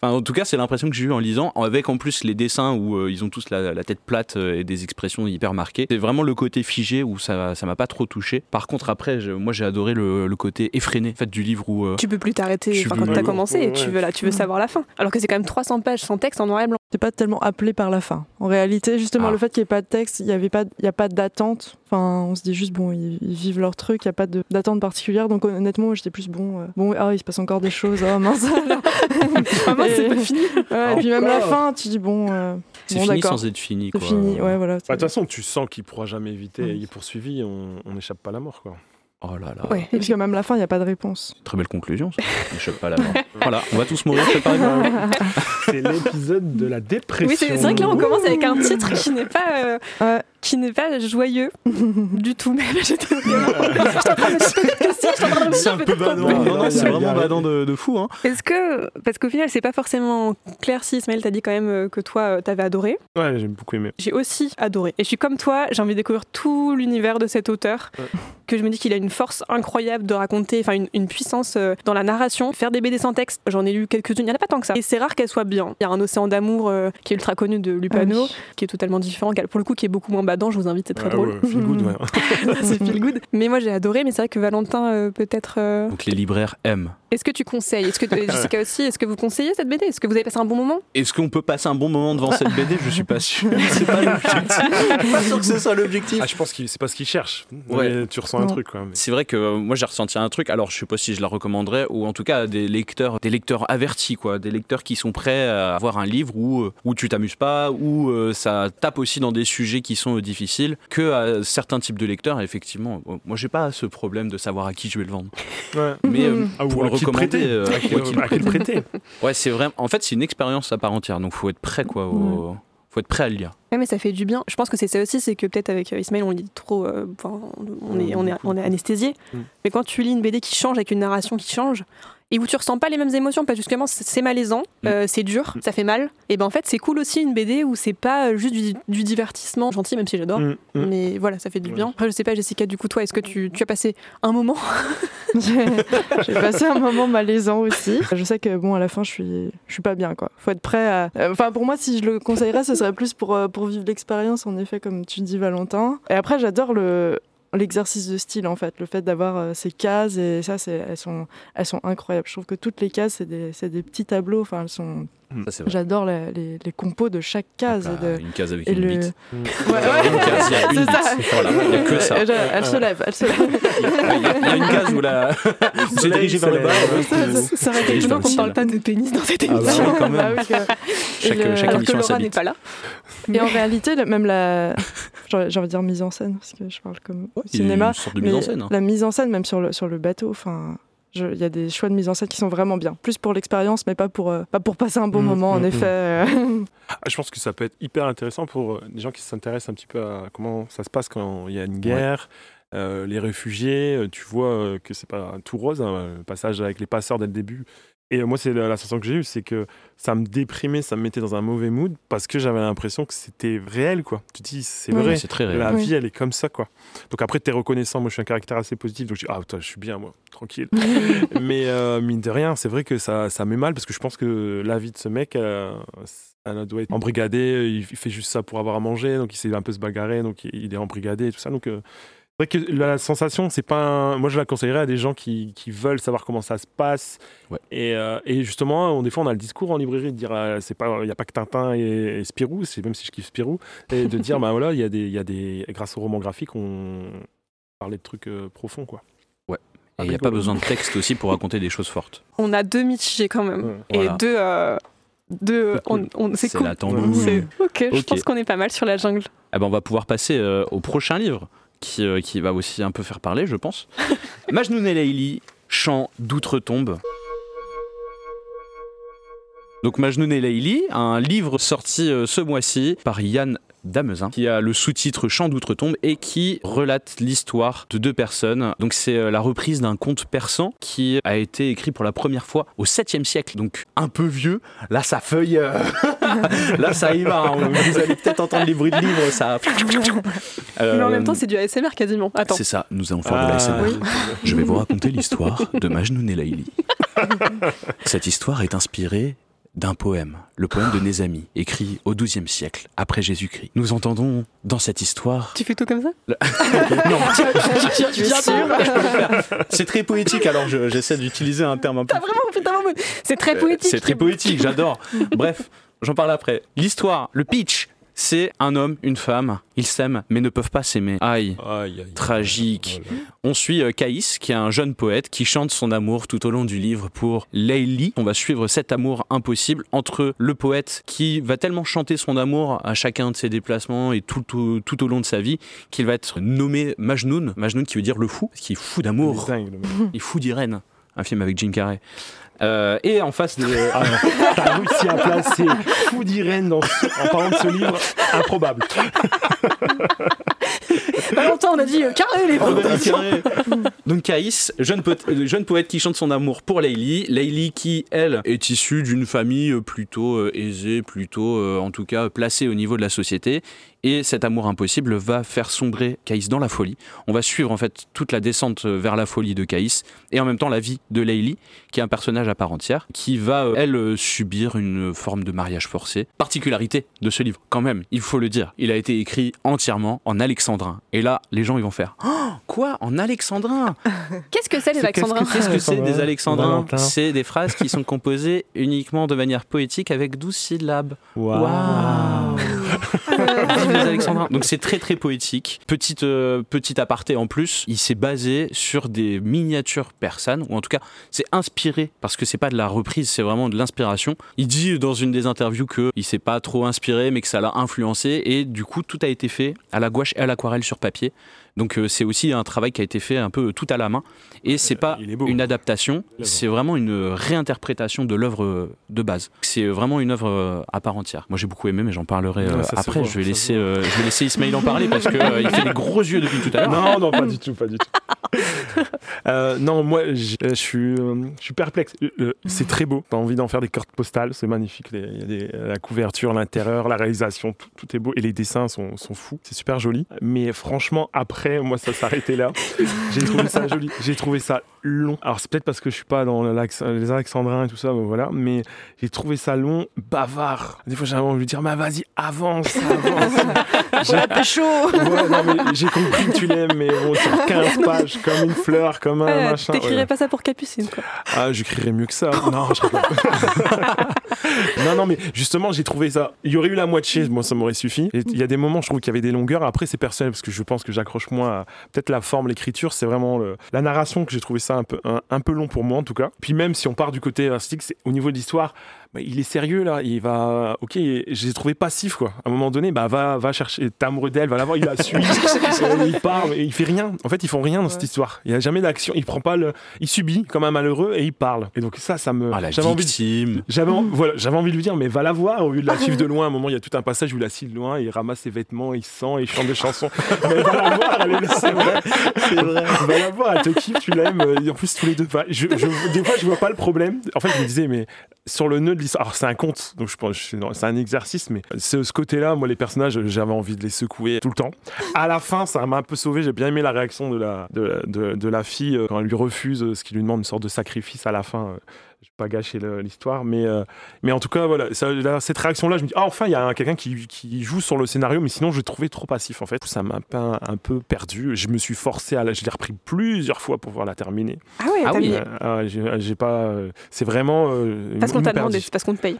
Enfin, en tout cas, c'est l'impression que j'ai eu en lisant, avec en plus les dessins où euh, ils ont tous la, la tête plate euh, et des expressions hyper marquées. C'est vraiment le côté figé où ça ça m'a pas trop touché. Par contre, après, je- moi j'ai adoré le, le côté effréné en fait, du livre où euh, Tu peux plus t'arrêter enfin, quand t'as Ouais, commencé et tu ouais. veux, là, tu veux savoir la fin. Alors que c'est quand même 300 pages sans texte en noir et blanc. T'es pas tellement appelé par la fin. En réalité, justement, Ah. le fait qu'il n'y ait pas de texte, il n'y avait pas, il y a pas d'attente. Enfin, on se dit juste bon, ils, ils vivent leur truc, il n'y a pas d'attente particulière. Donc honnêtement, moi, j'étais plus bon. euh, bon, ah, il se passe encore des choses. Oh mince. c'est pas fini. Ouais, et puis même la fin, tu dis bon, euh, c'est bon, fini sans être fini. quoi. fini. Ouais, voilà. Bah, De toute façon, tu sens qu'il pourra jamais éviter. Il est poursuivi, on on n'échappe pas à la mort, quoi. Oh là là. Ouais. Parce que même la fin, il n'y a pas de réponse. Très belle conclusion. Ça. Ne choque pas la mort. voilà, on va tous mourir. C'est l'épisode de la dépression. Oui, c'est c'est vrai que là, on commence avec un titre qui n'est pas, euh, Ouais. Qui n'est pas joyeux du tout. Même j'étais C'est un peu pas. badant. Non, Non, c'est vraiment badant de, de fou. Hein. Est-ce que. Parce qu'au final, c'est pas forcément clair si Ismaël t'a dit quand même euh, que toi, euh, t'avais adoré. Ouais, j'ai beaucoup aimé. J'ai aussi adoré. Et je suis comme toi, j'ai envie de découvrir tout l'univers de cet auteur. Ouais. Que je me dis qu'il a une force incroyable de raconter, enfin une, une puissance euh, dans la narration. Faire des BD sans texte, j'en ai lu quelques-unes, il n'y en a pas tant que ça. Et c'est rare qu'elles soient bien. Il y a un océan d'amour euh, qui est ultra connu de Lupano, Ah oui. qui est totalement différent, qui a- pour le coup qui est beaucoup moins badant, je vous invite, c'est très Ah drôle. ouais, feel good, ouais. c'est feel good. Mais moi j'ai adoré, mais c'est vrai que Valentin euh, peut-être. euh, Donc les libraires aiment. Est-ce que tu conseilles? Est-ce que Jessica aussi Est-ce que vous conseillez cette BD Est-ce que vous avez passé un bon moment? Est-ce qu'on peut passer un bon moment devant cette BD Je suis pas sûr. C'est pas l'objectif. pas sûr que c'est ça l'objectif. Ah, je pense que c'est pas ce qu'il cherche. Ouais. Mais tu ressens un truc, quoi. mais- C'est vrai que euh, moi j'ai ressenti un truc. Alors je sais pas si je la recommanderais ou en tout cas des lecteurs, des lecteurs avertis quoi, des lecteurs qui sont prêts à avoir un livre où euh, où tu t'amuses pas, où euh, ça tape aussi dans des sujets qui sont difficiles, que à certains types de lecteurs. Effectivement, moi j'ai pas ce problème de savoir à qui je vais le vendre. Ouais. Mais euh, Ah, ou pour le qui le recommander, prêter. euh, À qui- le prêter. ouais c'est vrai. En fait c'est une expérience à part entière. Donc faut être prêt quoi. au- Faut être prêt à le lire. Ouais, mais ça fait du bien. Je pense que c'est ça aussi, c'est que peut-être avec euh, Ismaël, on lit trop. euh, enfin, on, est, on, est, on est anesthésié. Mm. Mais quand tu lis une BD qui change, avec une narration qui change, et où tu ressens pas les mêmes émotions, parce que justement, c'est malaisant, Mm. euh, c'est dur, ça fait mal, et ben en fait, c'est cool aussi une BD où c'est pas juste du, du divertissement gentil, même si j'adore. Mm, mm. Mais voilà, ça fait du bien. Après, je sais pas, Jessica, du coup, toi, est-ce que tu, tu as passé un moment J'ai passé un moment malaisant aussi. Je sais que bon, à la fin, je suis, je suis pas bien quoi. Faut être prêt à. euh, Enfin, pour moi, si je le conseillerais, ce serait plus pour euh, pour vivre l'expérience, en effet, comme tu dis, Valentin. Et après, j'adore le l'exercice de style en fait le fait d'avoir euh, ces cases et ça elles sont elles sont incroyables je trouve que toutes les cases c'est des, des petits tableaux enfin elles sont. J'adore la- les, les compos de chaque case Ah, et de- Une case avec et une le bite. ouais, Il y a une case, il y a une bite. Voilà, il y a que ça. Je- elle se lève elle se lève Il y a- il y a- une case où la. c'est dirigé vers le bas. Ça aurait été étonnant qu'on ne parle pas de pénis dans cette Ah bah émission. oui, quand même. Bah que- Chaque, le- chaque alors que émission Laura n'est pas là. Et en réalité, même la. J'ai envie de dire mise en scène, parce que je parle comme cinéma. Une sorte de mise en mais scène. hein. La mise en scène, même sur le, sur le bateau, enfin. Il y a des choix de mise en scène qui sont vraiment bien. Plus pour l'expérience, mais pas pour, euh, pas pour passer un bon Mm, moment, en mm, effet. euh. Ah, Je pense que ça peut être hyper intéressant pour euh, des gens qui s'intéressent un petit peu à comment ça se passe quand il y a une guerre. Euh, les réfugiés, euh, tu vois euh, que c'est pas tout rose, hein, le passage avec les passeurs dès le début. Et euh, moi, c'est la, la sensation que j'ai eue, c'est que ça me déprimait, ça me mettait dans un mauvais mood parce que j'avais l'impression que c'était réel, quoi. Tu te dis, c'est Oui, vrai, C'est très réel. la Oui. vie, elle est comme ça, quoi. Donc après, t'es reconnaissant. Moi, je suis un caractère assez positif, donc je dis, ah, putain, je suis bien, moi, tranquille. Mais euh, mine de rien, c'est vrai que ça, ça met mal parce que je pense que la vie de ce mec, euh, elle doit être embrigadée. Il fait juste ça pour avoir à manger, donc il sait un peu se bagarrer, donc il- il est embrigadé et tout ça. Donc euh, vrai que la sensation, c'est pas. un- Moi, je la conseillerais à des gens qui, qui veulent savoir comment ça se passe. Ouais. Et, euh, et justement, on, des fois, on a le discours en librairie de dire, euh, c'est pas, il n'y a pas que Tintin et, et Spirou, c'est même si je kiffe Spirou, et de dire, bah voilà, il y a des, il y a des, grâce au roman graphique, on parlait de trucs euh, profonds, quoi. Et il n'y a pas besoin de texte aussi pour raconter des choses fortes. On a deux mitigés quand même. Ouais. Et Voilà. deux. euh, deux C'est cool. on, on- c'est C'est cool. la. C'est- Ok, je pense qu'on est pas mal sur la jungle. Eh ben, on va pouvoir passer euh, au prochain livre qui, euh, qui va aussi un peu faire parler, je pense. Majnoun et Layli, chant d'outre-tombe. Donc Majnoun et Layli, un livre sorti euh, ce mois-ci par Yann Damezin, qui a le sous-titre Chant d'outre-tombe et qui relate l'histoire de deux personnes. Donc c'est euh, la reprise d'un conte persan qui a été écrit pour la première fois au 7e siècle, donc un peu vieux. Là ça feuille, euh, là ça y va, hein. vous allez peut-être entendre les bruits de livres, ça... Mais en même temps, c'est du ASMR quasiment. Attends. c'est ça, nous allons faire de Ah, la ASMR. oui. Je vais vous raconter l'histoire de Majnoun et Laïli. Cette histoire est inspirée d'un poème, le poème de Nézami, écrit au XIIe siècle, après Jésus-Christ. Nous entendons dans cette histoire... Tu fais tout comme ça? Non, Tu es sûr? c'est très poétique, alors je- j'essaie d'utiliser un terme un peu... T'as vraiment putain, vraiment- C'est très Euh, poétique. C'est très poétique, j'adore. Bref, j'en parle après. L'histoire, le pitch, c'est un homme, une femme, ils s'aiment mais ne peuvent pas s'aimer. Aïe. Aïe, aïe. Tragique. Voilà. On suit euh, Caïs, qui est un jeune poète qui chante son amour tout au long du livre pour Layli. On va suivre cet amour impossible entre le poète qui va tellement chanter son amour à chacun de ses déplacements et tout, tout, tout au long de sa vie qu'il va être nommé Majnoun. Majnoun qui veut dire le fou, parce qu'il est fou d'amour. Il est fou d'Irène. Un film avec Jim Carrey. Euh, et en face de. Ah T'as réussi à placer Fou d'Irène dans ce- en parlant de ce livre, improbable. Pas longtemps, on a dit euh, carré les On. Donc Caïs, jeune, poète- euh, jeune poète qui chante son amour pour Layli. Layli qui, elle, est issue d'une famille euh, plutôt aisée, plutôt euh, en tout cas placée au niveau de la société. Et cet amour impossible va faire sombrer Caïs dans la folie. On va suivre en fait toute la descente vers la folie de Caïs et en même temps la vie de Layli, qui est un personnage à part entière, qui va, euh, elle, euh, subir une forme de mariage forcé. Particularité de ce livre, quand même, il faut le dire. Il a été écrit entièrement en alexandrin. Et là, les gens, ils vont faire Oh, Quoi En alexandrin? Qu'est-ce que c'est les qu'est-ce Alexandrins? que Qu'est-ce que c'est des Alexandrin alexandrins. C'est des phrases qui sont composées uniquement de manière poétique avec 12 syllabes. Waouh. Donc c'est très très poétique. Petite, euh, petit aparté en plus, il s'est basé sur des miniatures persanes, ou en tout cas c'est inspiré, parce que c'est pas de la reprise, c'est vraiment de l'inspiration. Il dit dans une des interviews que il s'est pas trop inspiré, mais que ça l'a influencé, et du coup tout a été fait à la gouache et à l'aquarelle sur papier. Donc euh, c'est aussi un travail qui a été fait un peu tout à la main, et c'est pas beau. une adaptation, L'œuvre. c'est vraiment une réinterprétation de l'œuvre euh, de base. C'est vraiment une œuvre euh, à part entière. Moi j'ai beaucoup aimé, mais j'en parlerai euh, Ouais, après. voit, je vais laisser, euh, je vais laisser Ismail en parler parce que euh, fait des gros yeux depuis tout à l'heure. Non, non, pas du tout, pas du tout. Euh, non, moi, euh, je suis, euh, je suis perplexe. Euh, euh, c'est très beau. T'as envie d'en faire des cartes postales. C'est magnifique. Les- il y a des- la couverture, l'intérieur, la réalisation, tout, tout est beau. Et les dessins sont, sont fous. C'est super joli. Mais franchement, après, moi, ça s'arrêtait là. J'ai trouvé ça joli. J'ai trouvé ça long. Alors, c'est peut-être parce que je suis pas dans les Alexandrins et tout ça, mais voilà. Mais j'ai trouvé ça long, bavard. Des fois, j'avais envie de lui dire, mais vas-y, avance, avance. J'ai chaud Ouais, non, mais j'ai compris que tu l'aimes, mais bon, sur 15 pages, comme une fleur, comme un Euh, machin. T'écrirais ouais. pas ça pour Capucine, quoi. Ah, j'écrirais mieux que ça. Non, je non, non, mais justement, j'ai trouvé ça. Il y aurait eu la moitié, moi, ça m'aurait suffi. Il y a des moments, je trouve qu'il y avait des longueurs. Après, c'est personnel, parce que je pense que j'accroche moins à peut-être la forme, l'écriture. C'est vraiment la narration que j'ai trouvé ça un peu, long pour moi, en tout cas. Puis même si on part du côté artistique, au niveau de l'histoire. Bah, il est sérieux là, il va. Ok, je l'ai trouvé passif quoi. À un moment donné, bah va, va chercher. T'es amoureux d'elle, va la voir, il la suit, euh, il parle, mais il fait rien. En fait, ils font rien dans cette histoire. Il y a jamais d'action. Il prend pas le. Il subit comme un malheureux et il parle. Et donc ça, ça me. Ah, la j'avais envie de victime. j'avais, en- voilà, j'avais envie de lui dire, mais va la voir au lieu de la suivre de loin. À un moment, il y a tout un passage où il la suit de loin, il ramasse ses vêtements, il sent, il chante des chansons. mais va la voir, elle est là. C'est vrai, c'est vrai. Va la voir, elle te kiffe, tu l'aimes. Et en plus, tous les deux. Enfin, je, je- des fois, je vois pas le problème. En fait, je me disais, mais sur le nœud alors c'est un conte, donc je pense, c'est un exercice, mais ce, ce côté-là, moi, les personnages, j'avais envie de les secouer tout le temps. À la fin, ça m'a un peu sauvé. J'ai bien aimé la réaction de la, de, de- de la fille euh, quand elle lui refuse euh, ce qui lui demande une sorte de sacrifice à la fin. Je vais pas gâcher le- l'histoire, mais, euh, mais en tout cas, voilà, ça- là, cette réaction-là, je me dis, ah, enfin, il y a un- quelqu'un qui, qui joue sur le scénario, mais sinon, je l'ai trouvé trop passif, en fait. Ça m'a un, un peu perdu. Je me suis forcé à la. Je l'ai repris plusieurs fois pour pouvoir la terminer. Ah ouais, Ah oui. Euh, ah, j'ai pas. euh, c'est vraiment. euh, Parce qu'on t'a demandé, c'est parce qu'on te paye.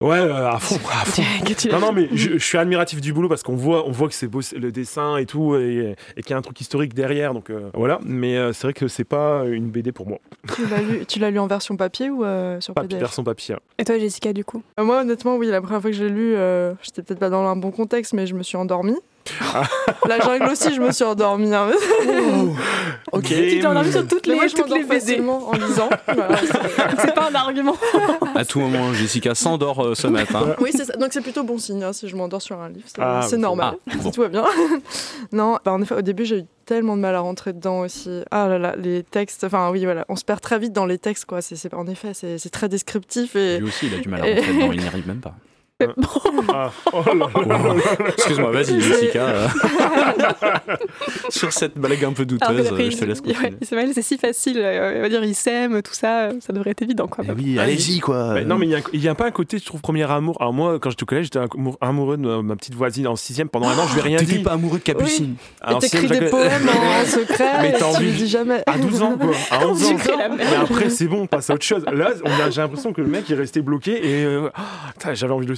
Ouais, euh, à fond, à fond. Non, non, mais je, je suis admiratif du boulot parce qu'on voit, on voit que c'est beau le dessin et tout, et, et qu'il y a un truc historique derrière, donc euh, voilà. Mais euh, c'est vrai que c'est pas une BD pour moi. Tu l'as lu, tu l'as lu en version papier ou euh, sur Pas PDF version papier. Et toi, Jessica, du coup? Euh, Moi, honnêtement, oui, la première fois que je l'ai lu, euh, j'étais peut-être pas dans un bon contexte, mais je me suis endormie. La jungle aussi, je me suis endormie. hein. Ok. Tu t'es endormi sur toutes Mais les, moi, je toutes les BD. facilement en lisant. Voilà, c'est- pas un argument. À tout moment, Jessica s'endort euh, ce matin. oui, c'est ça. Donc c'est plutôt bon signe hein, si je m'endors sur un livre. C'est Ah, bon. normal. Ah, Si tout va bien. non, bah, en effet, au début, j'ai eu tellement de mal à rentrer dedans aussi. Ah là là, les textes. Enfin, oui, voilà. On se perd très vite dans les textes, quoi. C'est, c'est- en effet, c'est, c'est très descriptif et. Lui aussi, il a du mal à rentrer dedans, il n'y arrive même pas. Ah, oh. Excuse-moi, vas-y, Jessica. euh. Sur cette blague un peu douteuse, euh, je te laisse continuer. ouais, Ismaël, c'est si facile. euh, On va dire, il s'aime, tout ça. euh, Ça devrait être évident, quoi. Eh oui, allez-y, quoi. Mais non, mais il y a pas un côté, je trouve, premier amour. Alors moi, quand j'étais au collège, j'étais amour- amoureux de ma, petite voisine en sixième. Pendant un an, je lui ai rien T'étais dit. pas amoureux de Capucine Alors, et t'écris des poèmes en secret Mais tu lui dis jamais. À 12 ans, quoi. À 11 ans. Mais après, c'est bon, on passe à autre chose. Là, j'ai l'impression que le mec est resté bloqué et euh, ah, putain, j'avais envie de le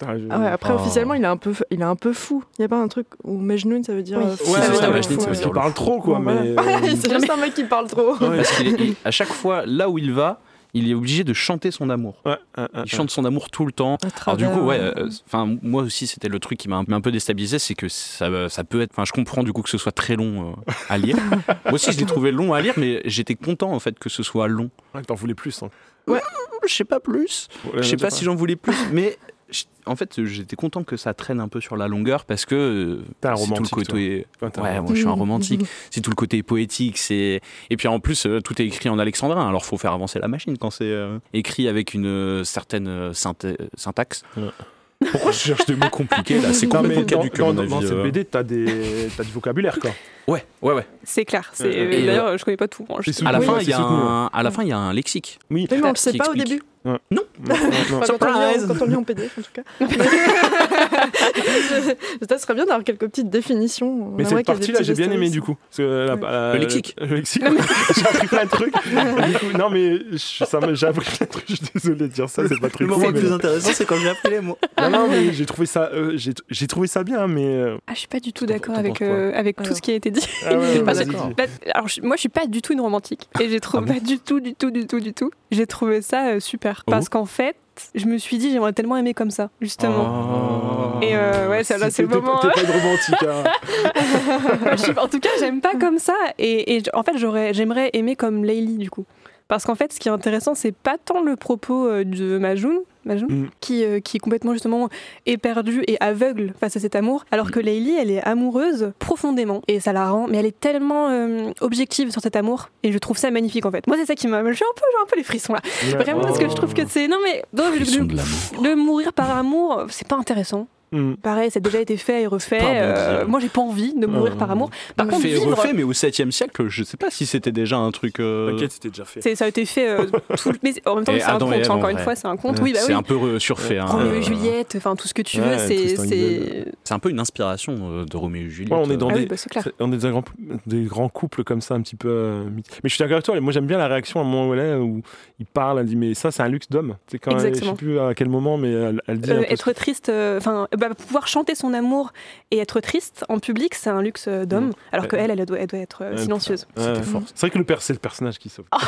Ah ouais, après, Oh. officiellement, il est, un peu, il est un peu fou. Il n'y a pas un truc où Mejnoun, ça veut dire. Oui. euh, Ouais, ouais, ça veut ouais, dire ouais, fou, ça veut ouais. dire il parle trop, quoi. Bon, mais, voilà. euh, c'est juste un mec qui parle trop. ouais, Parce qu'il est- il- à chaque fois, là où il va, il est obligé de chanter son amour. ouais, ouais, ouais, Il chante son amour tout le temps. Alors du coup, ouais, euh, euh, enfin moi aussi c'était le truc qui m'a un, un peu déstabilisé, c'est que ça, ça peut être, enfin je comprends du coup que ce soit très long euh, à lire. moi aussi je l'ai trouvé long à lire, mais j'étais content en fait que ce soit long. ouais, T'en voulais plus. hein. Je sais pas plus. Ouais, Je sais ouais, pas si j'en voulais plus, mais en fait j'étais content que ça traîne un peu sur la longueur parce que euh, T'es un c'est tout le romantique, côté. toi. Ouais, moi je suis un romantique. C'est tout le côté poétique. C'est et puis en plus euh, tout est écrit en alexandrin. Alors faut faire avancer la machine quand c'est euh, écrit avec une euh, certaine synta- syntaxe. Ouais. Pourquoi je cherche des mots compliqués là? C'est complètement à dans, dans cette. BD, t'as des, t'as du vocabulaire, quoi. Ouais, ouais, ouais. C'est clair. c'est- Euh, D'ailleurs, je connais pas tout. hein, À la fin, il y a un, à la fin, il y a un lexique. Oui. Mais on le sait pas au explique. Début. Non, non. Enfin, quand, on lit, en- quand on lit en PDF, en tout cas. Ça serait bien d'avoir quelques petites définitions. On Mais cette partie-là, j'ai bien aimé du coup. Parce que la- Ouais. la- Le lexique. Le lexique. j'ai appris plein de trucs. Du coup, non, mais j'ai appris plein de trucs. Je suis désolé de dire ça, c'est pas très cool. mais- intéressant, c'est quand j'ai appris les mots. Non, non, mais j'ai trouvé ça, euh, j'ai trouvé ça bien, mais. euh, Ah, je suis pas du tout d'accord avec, euh, avec tout ce qui a été dit. Ah ouais. Bah, alors, je- moi, je suis pas du tout une romantique. Et j'ai trouvé Ah bon pas du tout, du tout, du tout, du tout. J'ai trouvé ça euh, super. Oh. Parce qu'en fait, je me suis dit, j'aimerais tellement aimer comme ça, justement. Oh. Et euh, ouais, c'est là, c'est le moment. T'es pas une romantique, hein. Je en tout cas, j'aime pas comme ça. Et, et en fait, j'aimerais aimer comme Layli, du coup. Parce qu'en fait, ce qui est intéressant, c'est pas tant le propos euh, de Majoun, Mm. qui, euh, qui est complètement justement éperdu et aveugle face à cet amour, alors que Layli, elle est amoureuse profondément et ça la rend, mais elle est tellement euh, objective sur cet amour et je trouve ça magnifique en fait. Moi, c'est ça qui m'a, j'ai un peu, j'ai un peu les frissons là. Vraiment parce que je trouve que c'est, non mais, le, le mourir par amour, c'est pas intéressant. Mm. Pareil, ça a déjà été fait et refait. Bon Euh, moi, j'ai pas envie de mourir Mm. par amour. Par contre, fait et vivre, refait, mais au 7 siècle, je sais pas si c'était déjà un truc. euh, T'inquiète, c'était déjà fait. c'est- ça a été fait. euh, tout, mais en même temps, c'est un conte. Encore en une fois, c'est un conte. Oui, bah c'est oui. un peu euh, surfait. hein, Roméo euh, et Juliette, enfin tout ce que tu veux, Ouais, c'est c'est. C'est un peu une inspiration euh, de Roméo et Juliette. Ouais, on est dans Ah des- oui, bah, On est des grands, des grands couples comme ça, un petit peu. euh, mythiques. mais je suis d'accord avec toi. Moi, j'aime bien la réaction à un moment où elle est, où il parle. Elle dit Mais ça, c'est un luxe d'homme. C'est quand elle- je sais plus à quel moment, mais elle, dit. Être triste, enfin, bah, pouvoir chanter son amour et être triste en public, c'est un luxe euh, d'homme, alors Ouais. qu'elle, elle doit, elle doit être euh, silencieuse. C'est vrai que le père, c'est le personnage qui sauve. ah,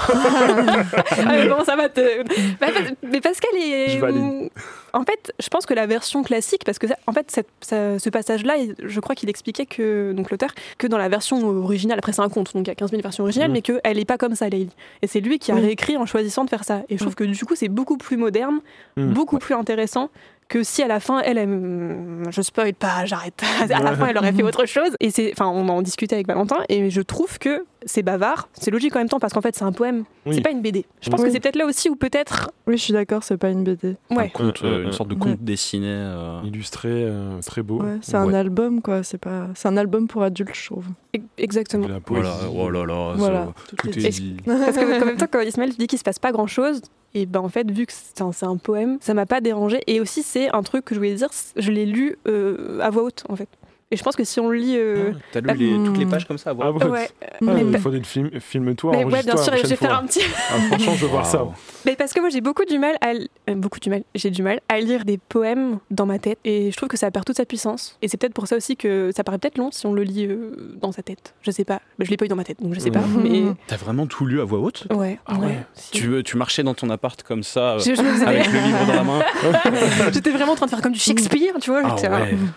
mais comment ça va te... Bah, mais qu'elle est. Je valide. En fait, je pense que la version classique, parce que ça- en fait, cette- ça- ce passage-là, je crois qu'il expliquait que donc l'auteur que dans la version originale, après c'est un conte, donc il y a 15 000 versions originales, Mhm. mais qu'elle n'est pas comme ça, Leili. Et c'est lui qui a Oui. réécrit en choisissant de faire ça. Et je trouve que du coup, c'est beaucoup plus moderne, beaucoup plus intéressant que si à la fin, elle, elle- je spoil pas, j'arrête. À la fin, elle aurait fait autre chose. Et c'est, enfin, on en discutait avec Valentin, et je trouve que c'est bavard. C'est logique en même temps parce qu'en fait, c'est un poème. Oui. C'est pas une BD. Je pense Oui. que c'est peut-être là aussi où peut-être, Oui, je suis d'accord, c'est pas une BD. Un ouais. conte, Ouais, euh, ouais, une ouais. sorte de Ouais. conte dessiné. euh, Illustré, euh, très beau. Ouais, c'est un Ouais. album, quoi. C'est pas, c'est un album pour adultes, je trouve. E- Exactement. La. Voilà, oh là là, Voilà. ça- tout les- est dit. Parce que en même temps, quand Ismaël dit qu'il se passe pas grand chose, et ben en fait, vu que c'est un, c'est un poème, ça m'a pas dérangé. Et aussi, c'est un truc que je voulais dire, je l'ai lu euh, à voix haute en fait. Et je pense que si on lit. euh, T'as lu les- toutes les pages comme ça à voix Ah ouais. ouais, Ah, il pa- faudrait le film, filme-toi, mais ouais, bien sûr, je vais faire un petit. Ah, franchement, je veux voir ça. Mais parce que moi j'ai beaucoup du mal à euh, beaucoup du mal, j'ai du mal à lire des poèmes dans ma tête et je trouve que ça perd toute sa puissance et c'est peut-être pour ça aussi que ça paraît peut-être long si on le lit euh, dans sa tête. Je sais pas, Bah, je l'ai pas eu dans ma tête donc je sais pas Mhm. mais T'as vraiment tout lu à voix haute? Ouais. Ah ouais. Si. tu, tu marchais dans ton appart comme ça, Je, je me faisais avec le livre dans la main? des- J'étais vraiment en train de faire comme du Shakespeare, tu vois, Ah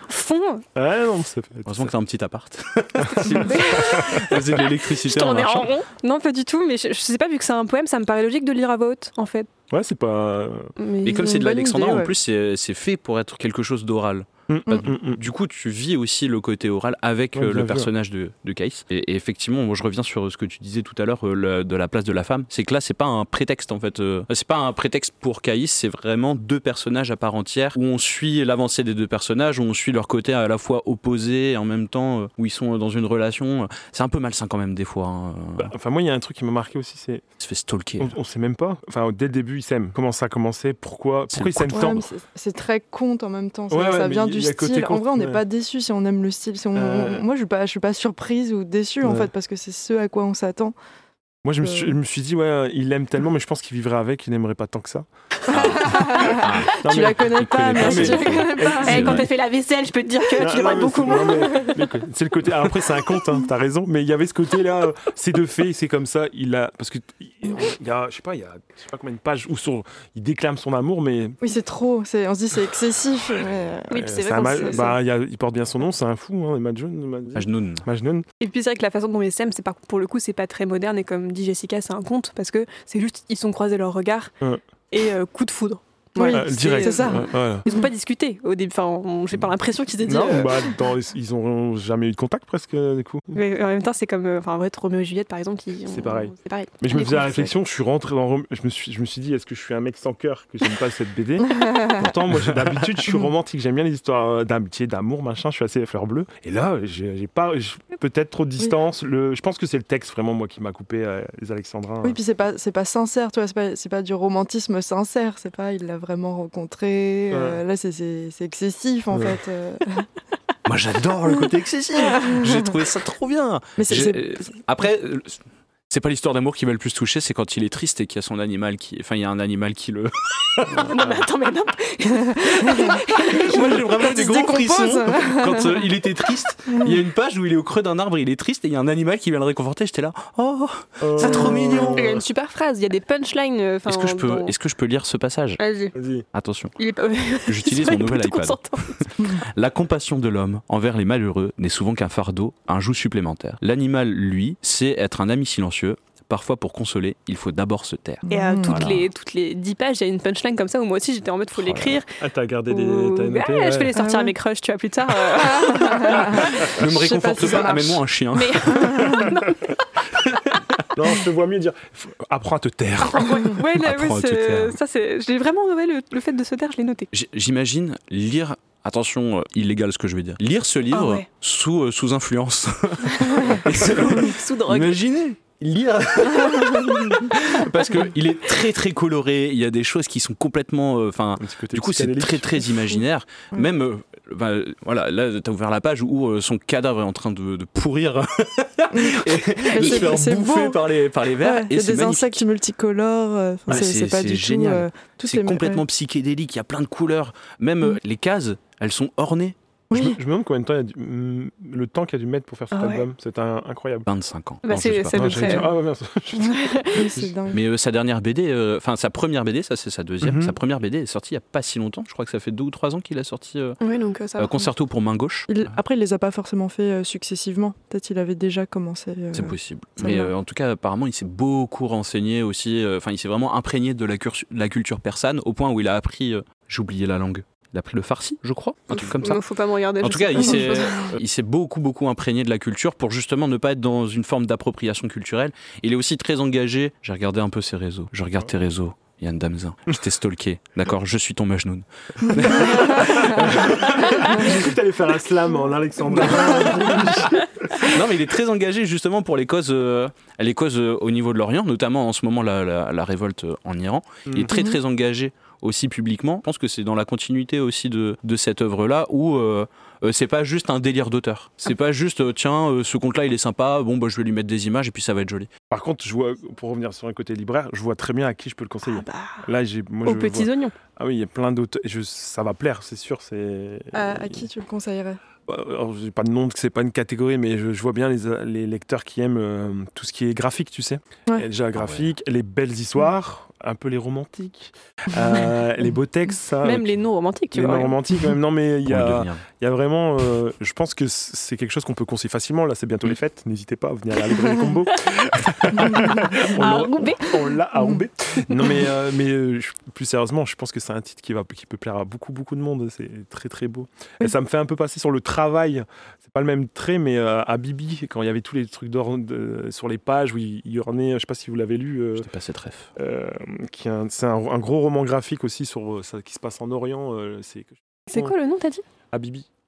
fond. Ouais, non, ça fait. Heureusement que t'as un petit appart. Faisait de Je l'électricité en en rond. Non, pas du tout, mais je, je sais pas vu que c'est un poème, ça me paraît logique de lire à voix haute en fait. Ouais, c'est pas. Mais Et comme c'est de l'alexandrin, en plus, c'est c'est fait pour être quelque chose d'oral. Mm, Bah, mm, mm. Du coup, tu vis aussi le côté oral avec Ouais, euh, le personnage de, de Case. Et, et effectivement, moi, je reviens sur ce que tu disais tout à l'heure euh, de la place de la femme. C'est que là, c'est pas un prétexte en fait. euh, c'est pas un prétexte pour Caïs, c'est vraiment deux personnages à part entière où on suit l'avancée des deux personnages, où on suit leur côté à la fois opposé et en même temps euh, où ils sont dans une relation. C'est un peu malsain quand même des fois. hein. Bah, enfin, moi, il y a un truc qui m'a marqué aussi, c'est. Il se fait stalker. On, on sait même pas. Enfin, dès le début, ils s'aiment. Comment ça a commencé? Pourquoi? Pourquoi ils s'aiment tant? C'est- très conte en même temps. Ça, Ouais, ouais, ça vient du côté. En vrai, on n'est ouais. pas déçu si on aime le style. Si on- Euh. Moi, je suis pas, je suis pas surprise ou déçue en fait parce que c'est ce à quoi on s'attend. Moi, je me, Euh. suis, je me suis dit, ouais, il l'aime tellement, mais je pense qu'il vivrait avec, il n'aimerait pas tant que ça. Non, tu mais- la connais pas, mais mais- connais pas. C'est Eh, quand t'as fait la vaisselle, je peux te dire que Non, tu mais beaucoup c'est- moins. mais- mais c'est le côté. Alors après, c'est un conte, hein, t'as raison, mais il y avait ce côté-là, euh, c'est de fait, c'est comme ça. Il a. Parce que, il y a, je sais pas, il y a, je sais pas combien de pages où son, il déclame son amour, mais. Oui, c'est trop. c'est- On se dit c'est excessif. mais- Oui, puis euh, c'est vrai bah, il, y a- il porte bien son nom, c'est un fou, hein, Majnun. Majnun. Majnoun. Et puis c'est vrai que la façon dont c'est pas pour le coup, c'est pas très moderne et comme dit Jessica, c'est un conte parce que c'est juste ils sont croisés leurs regards et euh, coup de foudre. Oui, Euh, c'est- direct. c'est ça. Voilà. Ils ont pas discuté au début. Enfin, j'ai pas l'impression qu'ils aient dit. Non, euh, bah, dans ils ont jamais eu de contact presque, du coup. Mais en même temps, c'est comme, euh, enfin, en vrai, Roméo et Juliette, par exemple, qui. C'est pareil. C'est pareil. Mais je me faisais la réflexion, je suis rentré dans je me suis, je me suis dit, est-ce que je suis un mec sans cœur que j'aime pas cette BD Pourtant, moi, j'ai- d'habitude, je suis romantique, j'aime bien les histoires euh, d'amitié, d'amour, machin, je suis assez fleur bleue. Et là, j'ai pas, peut-être trop de distance. Le, je pense que c'est le texte vraiment moi qui m'a coupé euh, les Alexandrins. Oui, puis c'est pas, c'est pas sincère, tu vois, c'est pas, c'est pas du romantisme sincère, c'est pas, il l'a vraiment rencontré, euh, là c'est, excessif en Ouais. fait. euh. Moi, j'adore le côté excessif. J'ai trouvé ça trop bien. Mais c'est- Après, euh, c'est pas l'histoire d'amour qui va le plus toucher, c'est quand il est triste et qu'il y a son animal qui. Enfin, il y a un animal qui le. non, mais attends, mais non. Moi, j'ai vraiment des gros frissons. Quand euh, il était triste, il y a une page où il est au creux d'un arbre, il est triste et il y a un animal qui vient le réconforter. J'étais là, oh, Euh, c'est trop mignon. Il y a une super phrase, il y a des punchlines. euh, Est-ce que, je peux, dans- est-ce que je peux lire ce passage? Vas-y. Attention, pas. j'utilise mon nouvel iPad. La compassion de l'homme envers les malheureux n'est souvent qu'un fardeau, un joug supplémentaire. L'animal, lui, sait être un ami silencieux. Parfois, pour consoler, il faut d'abord se taire. Et à Mmh. toutes, Voilà. les, toutes les 10 pages, il y a une punchline comme ça où moi aussi j'étais en mode faut Oh l'écrire. Ah, t'as gardé des. Ou- T'as noté, Ouais, ouais. Je vais les sortir Ah à mes crushs, tu vois, plus tard. euh. Ne me pas réconforte si pas, marche. amène-moi un chien. Mais Non, je te vois mieux dire. Apprends à te taire. ouais, là, Apprends ouais, à te c'est- taire. ça c'est. J'ai vraiment ouais, le, le fait de se taire, je l'ai noté. J'imagine lire. Attention, euh, illégal ce que je vais dire. Lire ce livre Ah ouais. sous, euh, sous influence. Sous drogue. Imaginez lire parce que il est très très coloré il y a des choses qui sont complètement euh, enfin du coup c'est très très imaginaire même euh, voilà là t'as ouvert la page où euh, son cadavre est en train de, de pourrir et de se faire bouffer beau. par les par les vers Ouais, il et y a c'est des magnifique. insectes multicolores, euh, Ouais, c'est, pas du génial. tout. euh, c'est complètement ouais. psychédélique il y a plein de couleurs même euh, Mm. les cases elles sont ornées Je, me, Oui. je me demande combien de temps il y a dû- hum, le temps qu'il a dû mettre pour faire cet Ah ouais. album. C'est incroyable. 25 ans Bah, Non, c'est- Non, dire- ah ouais, merde. Mais euh, sa dernière BD euh, enfin sa première BD ça c'est sa deuxième Mhm. sa première BD est sortie il y a pas si longtemps je crois que ça fait deux ou trois ans qu'il a sorti euh, Oui, donc euh, ça. euh, concerto pour main gauche Il- après, il les a pas forcément fait euh, successivement. Peut-être il avait déjà commencé. euh, C'est possible. ça Mais euh, en tout cas, apparemment, il s'est beaucoup renseigné aussi. euh, Enfin, il s'est vraiment imprégné de la, la culture persane au point où il a appris. euh, J'ai oublié la langue. Il a appris le farsi, je crois. Un truc comme ça. Non, faut pas me regarder. En tout cas, pas il s'est, beaucoup, beaucoup imprégné de la culture pour justement ne pas être dans une forme d'appropriation culturelle. Il est aussi très engagé. J'ai regardé un peu ses réseaux. Je regarde tes réseaux. Yann Damzin, je t'ai stalké. D'accord, je suis ton Majnoun. J'ai cru que t'allais faire un slam en Alexandre. Non, mais il est très engagé justement pour les causes, euh, les causes euh, au niveau de l'Orient, notamment en ce moment la, la- la révolte en Iran. Il est très Mhm. très engagé aussi publiquement. Je pense que c'est dans la continuité aussi de, de cette œuvre-là où euh, euh, c'est pas juste un délire d'auteur. C'est pas juste euh, tiens, ce compte-là il est sympa, bon bah je vais lui mettre des images et puis ça va être joli. Par contre, je vois, pour revenir sur un côté libraire, je vois très bien à qui je peux le conseiller. Ah bah, Là, j'ai, moi, aux je petits vois- oignons. Ah oui, il y a plein d'autres. et je- Ça va plaire, c'est sûr. C'est. À, à qui tu le conseillerais? Bah, alors, j'ai pas de nom, c'est pas une catégorie, mais je, je vois bien les, les lecteurs qui aiment euh, tout ce qui est graphique, tu sais. Ouais. Déjà graphique, les belles histoires, un peu les romantiques, euh, les beaux textes, ça. Même les noms romantiques, tu les vois. non romantiques, même. Non, mais il y y a vraiment. euh, je pense que c'est quelque chose qu'on peut conseiller facilement. Là, c'est bientôt Mm. les fêtes. N'hésitez pas à venir à la librairie combo. On À l'a- Roubaix. on l'a à Roubaix. Non, mais, euh, mais plus sérieusement, je pense que c'est un titre qui, va, qui peut plaire à beaucoup, beaucoup de monde. C'est très, très beau. Et ça me fait un peu passer sur le travail. C'est pas le même trait, mais euh, à Bibi, quand il y avait tous les trucs d'or sur les pages où il, il ornait, je sais pas si vous l'avez lu, euh, J'étais pas cette ref. Qui c'est un, un gros roman graphique aussi sur euh, ça qui se passe en Orient. euh, c'est quoi le nom, t'as dit? À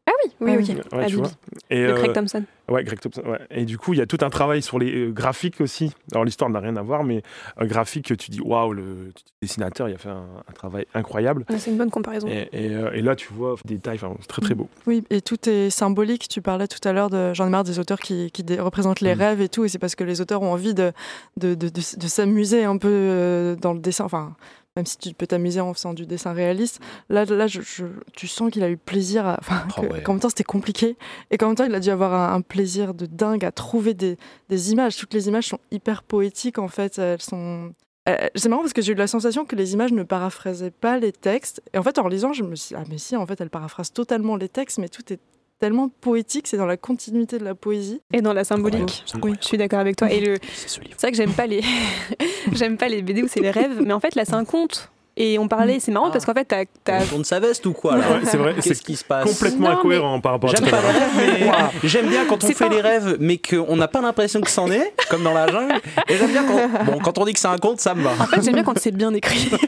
Bibi. Oui, oui, Ah ok. oui. Ouais, Ah, tu Bibi. vois. Et, De euh, Craig Thompson. Ouais, Greg Thompson. ouais. Et du coup, il y a tout un travail sur les euh, graphiques aussi. Alors, l'histoire n'a rien à voir, mais un graphique que tu dis, waouh, le dessinateur, il a fait un, un travail incroyable. Ouais, C'est une bonne comparaison. Et, et, euh, et là, tu vois des détails, enfin, c'est très très beau. Oui, et tout est symbolique. Tu parlais tout à l'heure de. J'en ai marre des auteurs qui, qui dé- représentent les Mm. rêves et tout. Et c'est parce que les auteurs ont envie de, de, de, de, de s'amuser un peu euh, dans le dessin. Enfin, même si tu peux t'amuser en faisant du dessin réaliste. Là, là je, je- tu sens qu'il a eu plaisir à. Enfin, Oh que- ouais. qu'en même temps, c'était compliqué. Et qu'en même temps, il a dû avoir un, un plaisir de dingue à trouver des, des images. Toutes les images sont hyper poétiques, en fait. Elles sont. Euh, c'est marrant parce que j'ai eu la sensation que les images ne paraphrasaient pas les textes. Et en fait, en lisant, je me suis dit, ah, mais si, en fait, elles paraphrasent totalement les textes, mais tout est tellement poétique, c'est dans la continuité de la poésie. Et dans la symbolique. Oui, je suis d'accord avec toi. Et le, C'est ce livre. c'est vrai que j'aime pas les, j'aime pas les BD où c'est les rêves, mais en fait là c'est un conte. Et on parlait, c'est marrant Ah. parce qu'en fait t'as, t'as- On tourne sa veste ou quoi là Ouais, c'est vrai, Qu'est-ce c'est qui se passe complètement Non, incohérent par rapport à J'aime pas les l'heure. rêves, mais j'aime bien quand on C'est fait pas- les rêves, mais qu'on n'a pas l'impression que c'en est, comme dans la jungle. Et j'aime bien quand, bon, quand on dit que c'est un conte, ça me va. En fait, j'aime bien quand c'est bien écrit.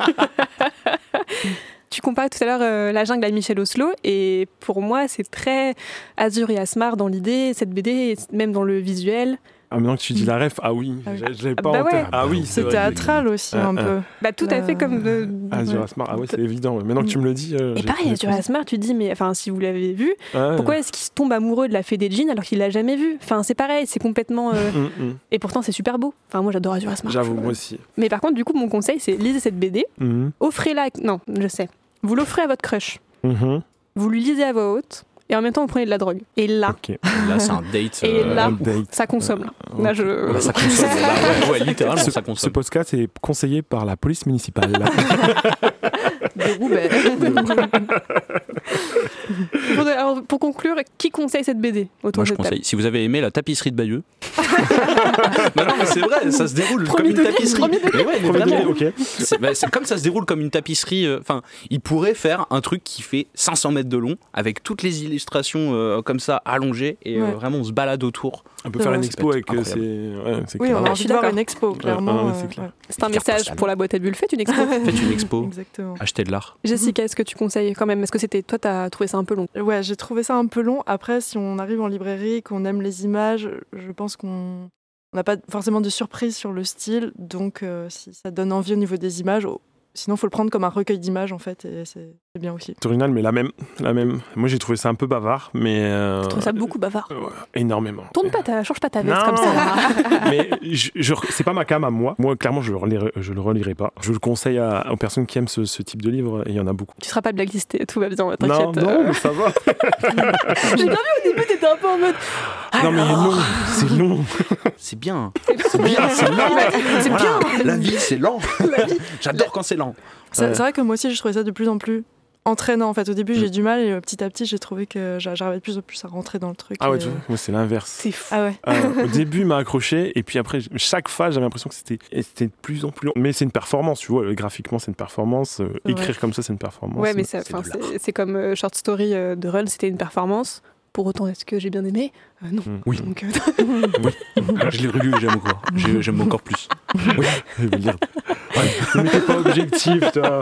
tu comparais tout à l'heure euh, La jungle à Michel Oslo, et pour moi, c'est très Azur et Asmar dans l'idée, cette BD, même dans le visuel. Ah, maintenant que tu dis la ref, ah oui, Ah je je l'avais Ah pas bah en tête. ouais. Ah oui, C'est vrai. théâtral aussi, Ah, un ah. peu. Bah, tout à fait comme. euh, Ah, ouais. Azur Asmar, ah ouais, c'est évident. ouais. Maintenant que tu me le dis. euh, Et pareil, j'ai Azur et tout- Asmar, tu dis, mais enfin, si vous l'avez vu, pourquoi est-ce qu'il se tombe amoureux de la fée des jeans alors qu'il l'a jamais vue? Enfin, c'est pareil, c'est complètement. euh, Hum, hum. Et pourtant, c'est super beau. Enfin, moi, j'adore Azur et Asmar. J'avoue, moi aussi. Mais par contre, du coup, mon conseil, c'est lisez cette BD, Mhm. offrez-la. Non, je sais. Vous l'offrez à votre crush. Mhm. Vous lui lisez à voix haute. Et en même temps, vous prenez de la drogue. Et là. Là, c'est un date. Et euh, là, ça consomme. Là, Là, je. ouais, ça consomme. Bah ouais, ouais, littéralement, Ce, ça ce consomme. podcast est conseillé par la police municipale. De Roubaix. pour, alors, pour conclure, qui conseille cette BD autour Moi, de je conseille. Si vous avez aimé la tapisserie de Bayeux. non, non, mais c'est vrai, ça se déroule comme une degré, tapisserie. Mais ouais, mais vraiment. degré, ok. C'est bah, c'est comme ça se déroule comme une tapisserie. euh, Enfin, il pourrait faire un truc qui fait 500 mètres de long avec toutes les illustrations euh, comme ça allongées et euh, Ouais. vraiment on se balade autour. On peut faire une expo avec euh, ces. ouais, c'est Oui, on a envie de voir une expo, clairement. c'est euh, ouais. C'est un message pour la boîte à bulles. Faites une expo. Faites une expo, Exactement. achetez de l'art. Jessica, est-ce que tu conseilles quand même? Est-ce que c'était toi, t'as trouvé ça un peu long? Ouais, j'ai trouvé ça un peu long. Après, si on arrive en librairie, qu'on aime les images, je pense qu'on on n'a pas forcément de surprise sur le style. Donc, euh, si ça donne envie au niveau des images, oh, sinon, il faut le prendre comme un recueil d'images, en fait, et c'est c'est bien aussi. Original, mais la même, la même. Moi, j'ai trouvé ça un peu bavard, mais euh, Je trouve ça beaucoup bavard? ouais, énormément. Tourne pas ta, change pas ta veste Non. comme ça. mais je, je- c'est pas ma cam à moi. Moi, clairement, je le relirai, je le relirai pas. Je le conseille à- aux personnes qui aiment ce, ce type de livre, et il y en a beaucoup. tu seras pas blacklisté, tout va bien, Non, t'inquiète. non, euh. mais ça va. J'ai bien vu au début, t'étais un peu en mode. non, mais non, c'est long. C'est bien. C'est bien, c'est lent. C'est bien. La vie, c'est lent. J'adore quand c'est lent. C'est vrai que moi aussi, je trouvais ça de plus en plus entraînant. En fait, au début, Mm. j'ai du mal, et euh, petit à petit, j'ai trouvé que j'a- j'arrivais de plus en plus à rentrer dans le truc. Ah ouais, euh, vois, moi, c'est l'inverse. C'est fou. Ah ouais. Ah, au début, il m'a accroché, et puis après, chaque phase, j'avais l'impression que c'était de plus en plus long. Mais c'est une performance, tu vois. euh, Graphiquement, c'est une performance. euh, Ouais. écrire comme ça, c'est une performance. Ouais, mais c'est comme euh, Short Story euh, de Run, c'était une performance. Pour autant, est-ce que j'ai bien aimé? Euh, Non. Mm. Oui. Donc, euh, Je l'ai relu et j'aime encore. J'ai- J'aime encore plus. Ouais. Mais t'es pas objectif, toi.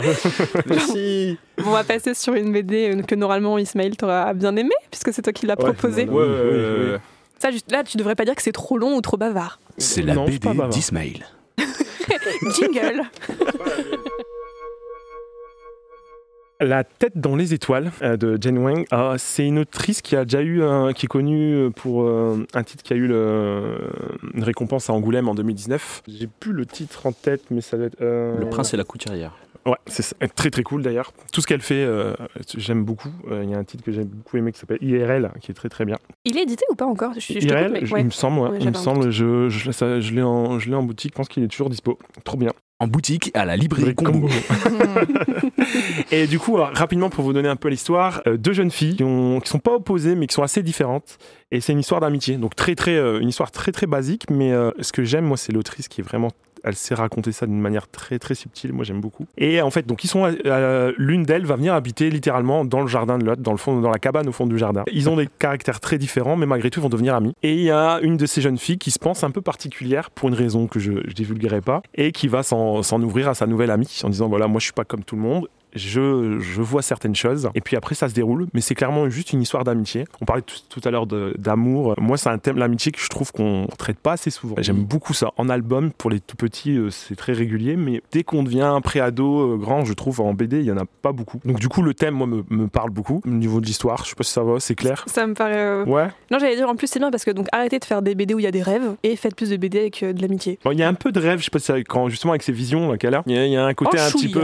Merci. on va passer sur une BD euh, que normalement Ismaël t'aura bien aimé, puisque c'est toi qui l'as Ouais, proposé. voilà. Oui, oui, oui. Ça, juste là, tu devrais pas dire que c'est trop long ou trop bavard. C'est la Non, BD d'Ismail. Jingle La tête dans les étoiles euh, de Jen Wang, ah, c'est une autrice qui a déjà eu un- qui est connue pour euh, un titre qui a eu le- une récompense à Angoulême en 2019. J'ai plus le titre en tête, mais ça doit être. euh, Le prince et la couturière. Ouais, c'est très très cool d'ailleurs. Tout ce qu'elle fait, euh, j'aime beaucoup. Euh, Il y a un titre que j'ai beaucoup aimé qui s'appelle IRL, qui est très très bien. Il est édité ou pas encore? Je, je IRL, mais- ouais. il me semble, ouais, Ouais, il me semble. Je, je, ça- je l'ai en, je l'ai en boutique. Je pense qu'il est toujours dispo. Trop bien. En boutique à la librairie Combo. Et du coup, rapidement pour vous donner un peu l'histoire, euh, deux jeunes filles qui, ont, qui sont pas opposées mais qui sont assez différentes. Et c'est une histoire d'amitié. Donc très très euh, une histoire très très basique. Mais euh, ce que j'aime moi, c'est l'autrice qui est vraiment elle sait raconter ça d'une manière très très subtile. Moi, j'aime beaucoup. Et en fait, donc ils sont l'une d'elles va venir habiter littéralement dans le jardin de l'autre, dans le fond, dans la cabane au fond du jardin. Ils ont des caractères très différents, mais malgré tout, ils vont devenir amis. Et il y a une de ces jeunes filles qui se pense un peu particulière pour une raison que je, je divulguerai pas, et qui va s'en ouvrir à sa nouvelle amie en disant voilà, moi, je suis pas comme tout le monde. Je, je vois certaines choses. Et puis après ça se déroule. Mais c'est clairement juste une histoire d'amitié. On parlait tout, tout à l'heure d'amour. Moi c'est un thème l'amitié que je trouve qu'on traite pas assez souvent. J'aime beaucoup ça. En album pour les tout petits euh, c'est très régulier. Mais dès qu'on devient pré-ado euh, grand je trouve en BD il y en a pas beaucoup. Donc du coup le thème moi me, me parle beaucoup. Au niveau de l'histoire je sais pas si ça va c'est clair. Ça me paraît. euh, ouais. Non, j'allais dire en plus c'est bien parce que donc arrêtez de faire des BD où il y a des rêves et faites plus de BD avec euh, de l'amitié. Bon, il y a un peu de rêve je sais pas si ça- quand justement avec ces visions qu'elle a. Il y, a- il y a un côté Oh, un petit peu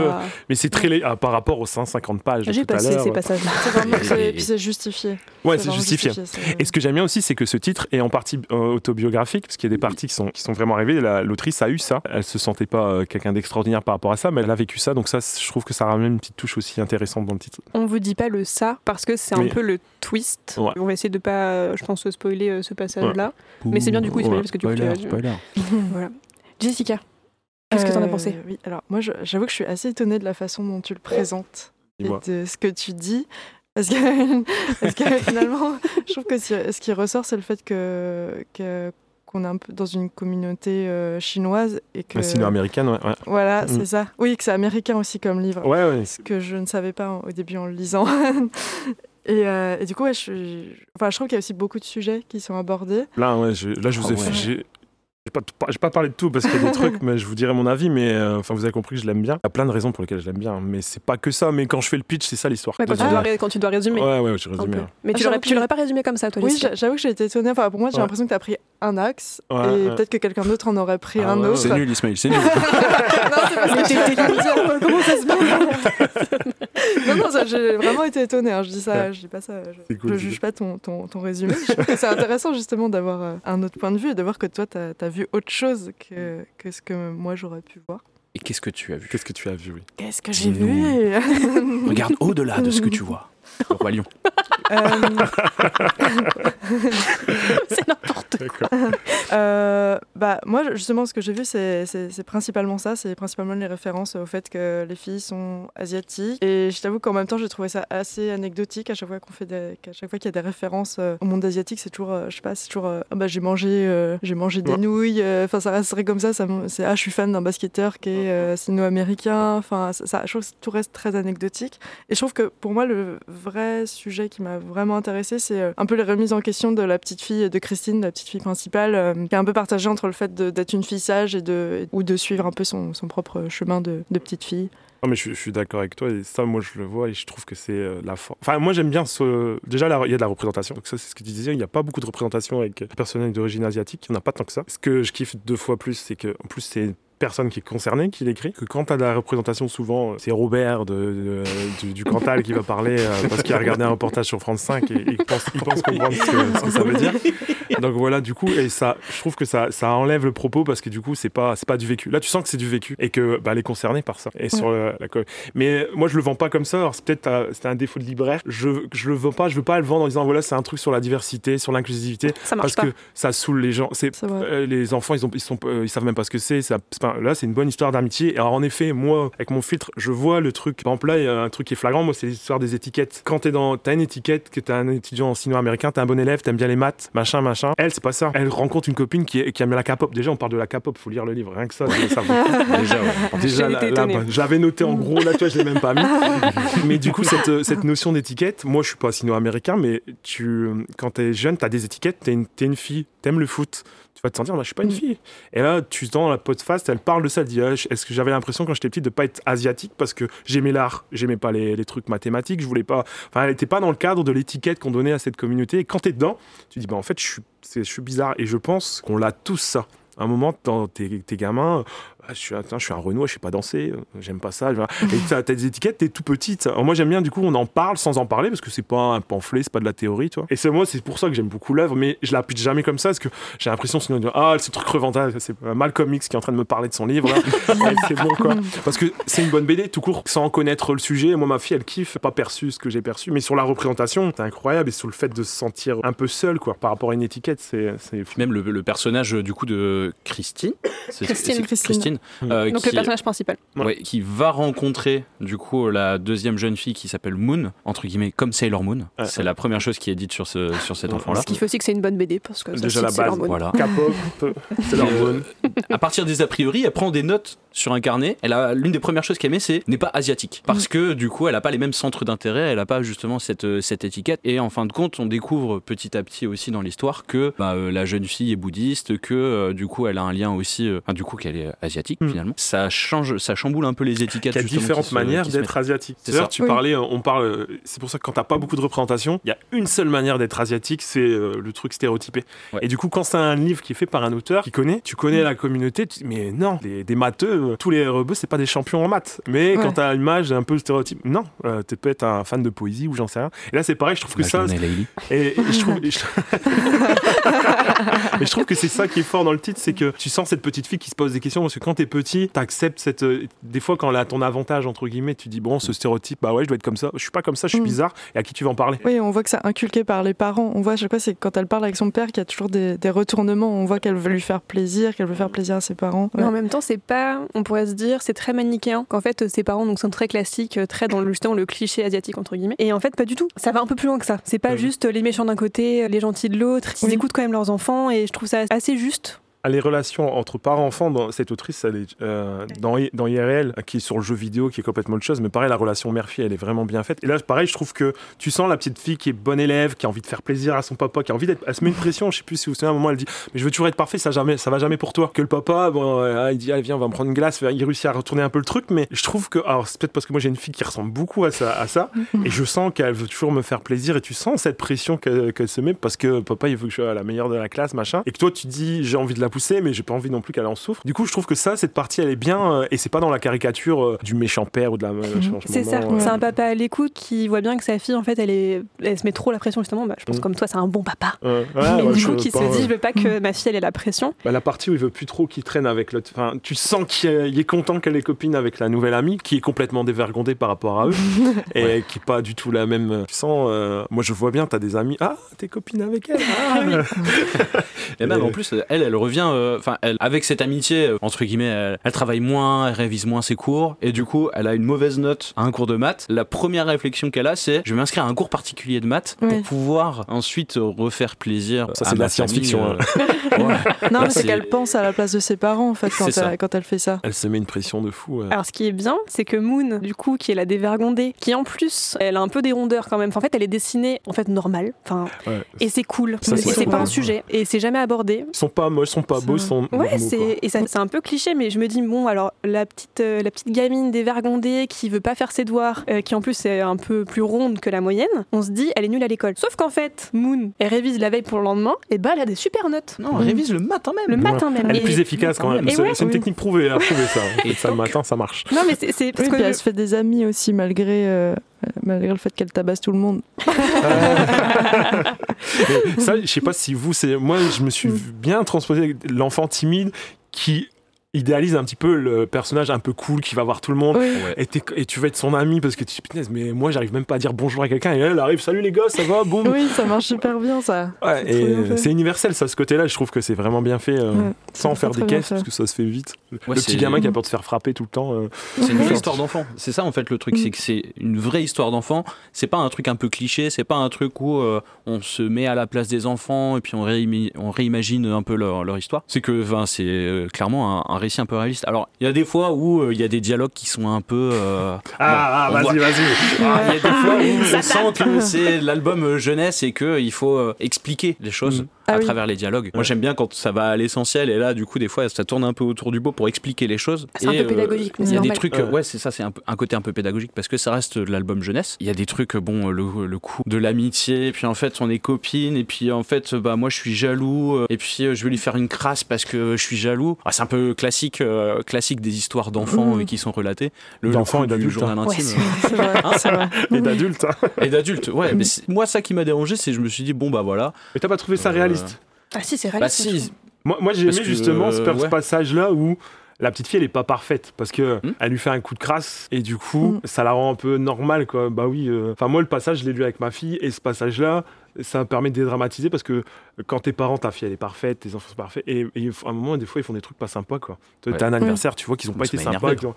mais c'est très ah, par rapport aux 150 pages J'ai passé ces passages-là. C'est vraiment- Et- puis c'est justifié. ouais c'est justifié Et ce que j'aime bien aussi, c'est que ce titre est en partie euh, autobiographique, parce qu'il y a des parties qui sont, qui sont vraiment arrivées. La- L'autrice a eu ça. Elle se sentait pas euh, quelqu'un d'extraordinaire par rapport à ça, mais elle a vécu ça. Donc ça, je trouve que ça ramène une petite touche aussi intéressante dans le titre. On vous dit pas le ça parce que c'est un Mais- peu le twist. Ouais. On va essayer de pas, euh, je pense, spoiler euh, ce passage-là. Mais c'est bien du coup, il Ouais. parce que du coup, tu Spoiler, spoiler. Voilà. Jessica, qu'est-ce que t'en as Euh, pensé Oui, alors moi, j'avoue que je suis assez étonnée de la façon dont tu le présentes et de ce que tu dis. Parce que, parce que finalement, je trouve que ce qui ressort, c'est le fait que, que- qu'on est un peu dans une communauté euh, chinoise et que La sino-américaine, ouais. Ouais, voilà, Mm. c'est ça. Oui, que c'est américain aussi comme livre, ouais. ouais. ce que je ne savais pas au début en le lisant. et, euh, et du coup, ouais, je, enfin, je trouve qu'il y a aussi beaucoup de sujets qui sont abordés. Là, ouais, je, là, je vous Ah ai ouais. fait. J'ai- j'ai pas, pas parlé de tout parce qu'il y a des trucs, mais je vous dirai mon avis. Mais euh, enfin, vous avez compris que je l'aime bien. Il y a plein de raisons pour lesquelles je l'aime bien, mais c'est pas que ça. Mais quand je fais le pitch, c'est ça l'histoire. Ouais, quand, tu dois, ré- quand tu dois résumer. Ouais, ouais, je résume. Mais Ah, tu l'aurais, que- l'aurais pas résumé comme ça, toi, Oui, j'avoue que j'ai été étonnée. Enfin, pour moi, j'ai Ouais. l'impression que tu as pris un axe Ouais, et ouais. peut-être que quelqu'un d'autre en aurait pris Ah un ouais, autre. C'est nul, Ismaël, c'est nul. non, c'est parce que j'ai été dire comment ça se passe. non, non, ça, j'ai vraiment été étonnée. hein. Je dis ça, je dis pas ça. Je, cool, je juge pas ton, ton, ton résumé. Je trouve que c'est intéressant justement d'avoir euh, un autre point de vue et de voir que toi, tu as, vu autre chose que, que ce que moi j'aurais pu voir. Et qu'est-ce que tu as vu? Qu'est-ce que tu as vu, oui Qu'est-ce que j'ai vu? Regarde au-delà de ce que tu vois. Le roi lion. Euh, C'est n'importe D'accord. Euh, bah, moi, justement, ce que j'ai vu, c'est c'est- c'est principalement ça. C'est principalement les références au fait que les filles sont asiatiques. Et je t'avoue qu'en même temps, j'ai trouvé ça assez anecdotique. À chaque fois qu'on fait des, qu'à chaque fois qu'il y a des références euh, au monde asiatique, c'est toujours, je sais pas, c'est toujours, ah bah, j'ai mangé, euh, j'ai mangé des Ouais. nouilles. Enfin, ça resterait comme ça. c'est, ah, je suis fan d'un basketteur qui est euh, sino-américain. Enfin, ça, ça- je trouve que tout reste très anecdotique. Et je trouve que pour moi, le vrai sujet qui m'a vraiment intéressé, c'est euh, un peu les remises en question de la petite fille de Christine, la petite fille principale, euh, qui est un peu partagée entre le fait d'être une fille sage et de, ou de suivre un peu son, son propre chemin de, petite fille. Non, mais je, suis- d'accord avec toi et ça, moi, je le vois et je trouve que c'est euh, la force. Enfin, moi, j'aime bien ce. Déjà, il y a de la représentation. Donc, ça, c'est ce que tu disais. Il n'y a pas beaucoup de représentation avec des personnages d'origine asiatique. Il n'y en a pas tant que ça. Ce que je kiffe deux fois plus, c'est que, en plus, c'est personne qui est concernée qui l'écrit. Que quand tu as de la représentation, souvent, euh, c'est Robert de, de- du, du Cantal qui va parler euh, parce qu'il a regardé un reportage sur France 5 et, et il, pense, il pense comprendre ce que, ce que ça veut dire. Donc voilà, du coup, et ça, je trouve que ça, ça enlève le propos parce que du coup, c'est pas, c'est pas du vécu. Là, tu sens que c'est du vécu et que bah, elle est concernée par ça. Et sur la, la co- mais moi, je le vends pas comme ça. Alors, c'est peut-être euh, c'était un défaut de libraire. Je, je le vends pas. Je veux pas le vendre en disant voilà, c'est un truc sur la diversité, sur l'inclusivité, Ça marche parce pas. que ça saoule les gens. C'est C'est euh, les enfants, ils ont, ils sont, euh, ils savent même pas ce que c'est. Ça- c'est pas- Là, c'est une bonne histoire d'amitié. Alors en effet, moi, avec mon filtre, je vois le truc. Par exemple, là, il y a un truc qui est flagrant. Moi, c'est l'histoire des étiquettes. Quand t'es dans, t'as une étiquette, que t'es un étudiant en sino-américain, t'es un bon élève, t'aimes bien les maths, machin, machin. Elle, c'est pas ça. Elle rencontre une copine qui, est- qui aime la K-pop. Déjà, on parle de la K-pop. Faut lire le livre. Rien que ça, Déjà, ouais. Déjà, là, là, bah, je l'avais noté en gros, là, tu vois, je l'ai même pas mis. mais du coup, cette, cette notion d'étiquette, moi, je suis pas sino-américain, mais tu, quand t'es jeune, t'as des étiquettes, t'es une, t'es une fille, t'aimes le foot. Tu vas te sentir, bah, je suis pas une Mm. fille. Et là, tu dans la pote face, t'as le parle de ça. Elle dit ah, Est-ce que j'avais l'impression quand j'étais petite de pas être asiatique parce que j'aimais l'art, j'aimais pas les, trucs mathématiques, je voulais pas. Enfin, elle était pas dans le cadre de l'étiquette qu'on donnait à cette communauté. Et quand t'es dedans, tu dis Bah, en fait, je suis, bizarre. Et je pense qu'on l'a tous ça. À un moment, dans tes, tes gamins, ah, je suis, attends, je suis un Renoir, je sais pas danser, euh, j'aime pas ça. Et t'as, t'as des étiquettes, t'es tout petite. Alors moi j'aime bien, du coup, on en parle sans en parler parce que c'est pas un pamphlet, c'est pas de la théorie, tu vois. Et c'est moi, c'est pour ça que j'aime beaucoup l'œuvre, mais je la pitch jamais comme ça parce que j'ai l'impression sinon de dire, ah, ce truc revendable, c'est Malcolm X qui est en train de me parler de son livre. c'est bon quoi. Parce que c'est une bonne BD, tout court, sans connaître le sujet. Moi, ma fille, elle kiffe, pas perçu ce que j'ai perçu, mais sur la représentation, c'est incroyable et sur le fait de se sentir un peu seul, quoi, par rapport à une étiquette, c'est. c'est. Même le, le personnage du coup de Christine, c'est- Christine. c'est Christine. euh, Donc qui, le personnage principal. Ouais. ouais, qui va rencontrer du coup la deuxième jeune fille qui s'appelle Moon entre guillemets comme Sailor Moon. Ouais. c'est la première chose qui est dite sur ce sur cet Ouais. enfant là. Ce qui fait aussi que c'est une bonne BD parce que Déjà la Sailor base, Moon. Voilà. Leur Et, euh, à partir des a priori, elle prend des notes sur un carnet. Elle a l'une des premières choses qu'elle met, c'est n'est pas asiatique, parce que du coup, elle a pas les mêmes centres d'intérêt, elle a pas justement cette euh, cette étiquette. Et en fin de compte, on découvre petit à petit aussi dans l'histoire que bah, euh, la jeune fille est bouddhiste, que euh, du coup, elle a un lien aussi, euh, du coup, qu'elle est asiatique Mm. finalement. Ça change, ça chamboule un peu les étiquettes. Il y a différentes se- manières d'être asiatique. C'est ça. tu Oui. parlais, euh, on parle, euh, c'est pour ça que quand t'as pas beaucoup de représentation, il y a une seule manière d'être asiatique, c'est euh, le truc stéréotypé. Ouais. Et du coup, quand c'est un livre qui est fait par un auteur qui connaît, tu connais la communauté, tu mais non, des, des matheux, tous les rebeux, c'est pas des champions en maths. Mais Ouais. quand t'as une image un peu stéréotype, non, euh, tu peux être un fan de poésie ou j'en sais rien. Et là, c'est pareil, je trouve que ça, journée Layli. et, et je trouve, et je... et je trouve que c'est ça qui est fort dans le titre, c'est que tu sens cette petite fille qui se pose des questions parce que quand t'es petit, t'acceptes cette. euh, Des fois, quand elle a ton avantage entre guillemets, tu dis bon, ce stéréotype, bah ouais, je dois être comme ça. Je suis pas comme ça, je suis Mm. bizarre. Et à qui tu vas en parler? Oui, on voit que c'est inculqué par les parents. On voit à chaque fois, c'est quand elle parle avec son père qu'il y a toujours des, des retournements. On voit qu'elle veut lui faire plaisir, qu'elle veut faire plaisir à ses parents. Mais en même temps, c'est pas, on pourrait se dire, c'est très manichéen. Qu'en fait, ses parents donc sont très classiques, euh, très dans le, justement le cliché asiatique entre guillemets. Et en fait, pas du tout. Ça va un peu plus loin que ça. C'est pas Mhm. juste les méchants d'un côté, les gentils de l'autre. Ils Oui. écoutent quand même leurs enfants et je trouve ça assez juste. Ah, les relations entre parents-enfants, dans cette autrice, elle est euh, dans, dans IRL, qui est sur le jeu vidéo, qui est complètement autre chose, mais pareil, la relation mère-fille, elle est vraiment bien faite. Et là, pareil, je trouve que tu sens la petite fille qui est bonne élève, qui a envie de faire plaisir à son papa, qui a envie d'être. Elle se met une pression, je sais plus si vous vous souvenez, à un moment, elle dit Mais je veux toujours être parfait, ça, jamais, ça va jamais pour toi. Que le papa, bon, euh, il dit Allez, viens, on va me prendre une glace, il réussit à retourner un peu le truc, mais je trouve que. Alors, c'est peut-être parce que moi, j'ai une fille qui ressemble beaucoup à ça, à ça et je sens qu'elle veut toujours me faire plaisir, et tu sens cette pression qu'elle qu'elle se met parce que papa, il veut que je sois la meilleure de la classe, machin. Et que toi, tu dis J'ai envie de la pousser, mais j'ai pas envie non plus qu'elle en souffre. Du coup, je trouve que ça, cette partie, elle est bien, euh, et c'est pas dans la caricature euh, du méchant père ou de la. C'est ça. maman, euh, C'est un papa à l'écoute qui voit bien que sa fille, en fait, elle est, elle se met trop la pression justement. Bah, je pense Mhm. comme toi, c'est un bon papa. euh, ouais, et ouais, du coup, qui pas, se dit, ouais. je veux pas que ma fille elle ait la pression. Bah, la partie où il veut plus trop qu'il traîne avec l'autre. Enfin, tu sens qu'il est, content qu'elle est copine avec la nouvelle amie, qui est complètement dévergondée par rapport à eux, et qui est pas du tout la même. Tu sens, euh, moi je vois bien, t'as des amis. Ah, t'es copine avec elle. Ah, oui. Et même en plus, elle, elle revient, euh, enfin, avec cette amitié, euh, entre guillemets, elle, elle travaille moins, elle révise moins ses cours, et du coup, elle a une mauvaise note à un cours de maths. La première réflexion qu'elle a, c'est je vais m'inscrire à un cours particulier de maths pour pouvoir ensuite refaire plaisir. Ça, c'est de la science-fiction, euh, ouais. Non, mais c'est qu'elle pense à la place de ses parents, en fait, quand, elle, quand elle fait ça. Elle se met une pression de fou. Alors, ce qui est bien, c'est que Moon, du coup, qui est la dévergondée, qui en plus, elle a un peu des rondeurs quand même. Enfin, en fait, elle est dessinée en fait normale. Enfin, Ouais. et c'est cool. Ça, et c'est pas un sujet. Et c'est jamais abordé. Ils sont pas moches, ils sont pas Ouais, c'est et ça- c'est un peu cliché, mais je me dis bon, alors la petite euh, la petite gamine dévergondée qui veut pas faire ses devoirs, euh, qui en plus est un peu plus ronde que la moyenne, on se dit elle est nulle à l'école. Sauf qu'en fait, Moon, elle révise la veille pour le lendemain, et bah elle a des super notes. Non, elle révise le matin même. Le matin même. Elle est Et- plus efficace quand même. C'est ouais, une oui. technique prouvée, à prouver ça. Et ça le matin, ça marche. Non, mais c'est parce Oui, que elle se fait des amis aussi, malgré, euh, malgré le fait qu'elle tabasse tout le monde. Ça, je sais pas si vous, c'est moi, je me suis bien transposé l'enfant timide qui idéalise un petit peu le personnage un peu cool qui va voir tout le monde. Oui. Et, tu vas être son ami parce que tu dis punaise mais moi j'arrive même pas à dire bonjour à quelqu'un et elle arrive salut les gars ça va boum Oui, ça marche super bien, ça. Ouais, c'est universel ça ce côté là je trouve que c'est vraiment bien fait euh, Ouais, sans faire des caisses parce que ça se fait vite Ouais, le petit gamin qui a peur de se faire frapper tout le temps euh, C'est une vraie histoire d'enfant. C'est ça en fait le truc, Mm. c'est que c'est une vraie histoire d'enfant. C'est pas un truc un peu cliché, c'est pas un truc où euh, on se met à la place des enfants et puis on, réimi- on réimagine un peu leur, leur histoire. C'est que c'est euh, clairement un, un récit un peu réaliste. Alors il y a des fois où euh, il y a des dialogues qui sont un peu. euh, ah, bon, voit- vas-y vas-y Ah, Il y a des fois où on sent que c'est l'album euh, jeunesse et qu'il faut euh, expliquer les choses. Mm. Ah à oui. travers les dialogues. Moi j'aime bien quand ça va à l'essentiel et là du coup des fois ça tourne un peu autour du beau pour expliquer les choses. C'est un peu euh, pédagogique, mais Il y a des trucs, Ouais. euh, ouais, c'est ça, c'est un, côté un peu pédagogique parce que ça reste de l'album jeunesse. Il y a des trucs, bon, le, le coup de l'amitié, puis en fait on est copines, et puis en fait, bah moi je suis jaloux, euh, et puis euh, je vais lui faire une crasse parce que je suis jaloux. Ah, c'est un peu classique, euh, classique des histoires d'enfants euh, qui sont relatées. D'enfants coup et du d'adultes, journal intime. vrai, vrai. Et d'adultes. hein. Et d'adultes, ouais. Mais c'est- moi, ça qui m'a dérangé, c'est que je me suis dit, bon, bah voilà. Mais t'as pas trouvé ça Euh, réaliste Ah si, c'est Bah réaliste. si. Moi, moi j'ai aimé que, justement ce, euh, ce ouais. passage-là où la petite fille elle est pas parfaite parce que Hmm. elle lui fait un coup de crasse et du coup Hmm. ça la rend un peu normale quoi. Bah oui. euh, Enfin moi le passage je l'ai lu avec ma fille et ce passage-là ça me permet de dédramatiser parce que quand tes parents ta fille elle est parfaite tes enfants sont parfaits et, et à un moment des fois ils font des trucs pas sympas quoi. T'as Ouais. un anniversaire tu vois qu'ils ont pas été sympas, qu'ils ont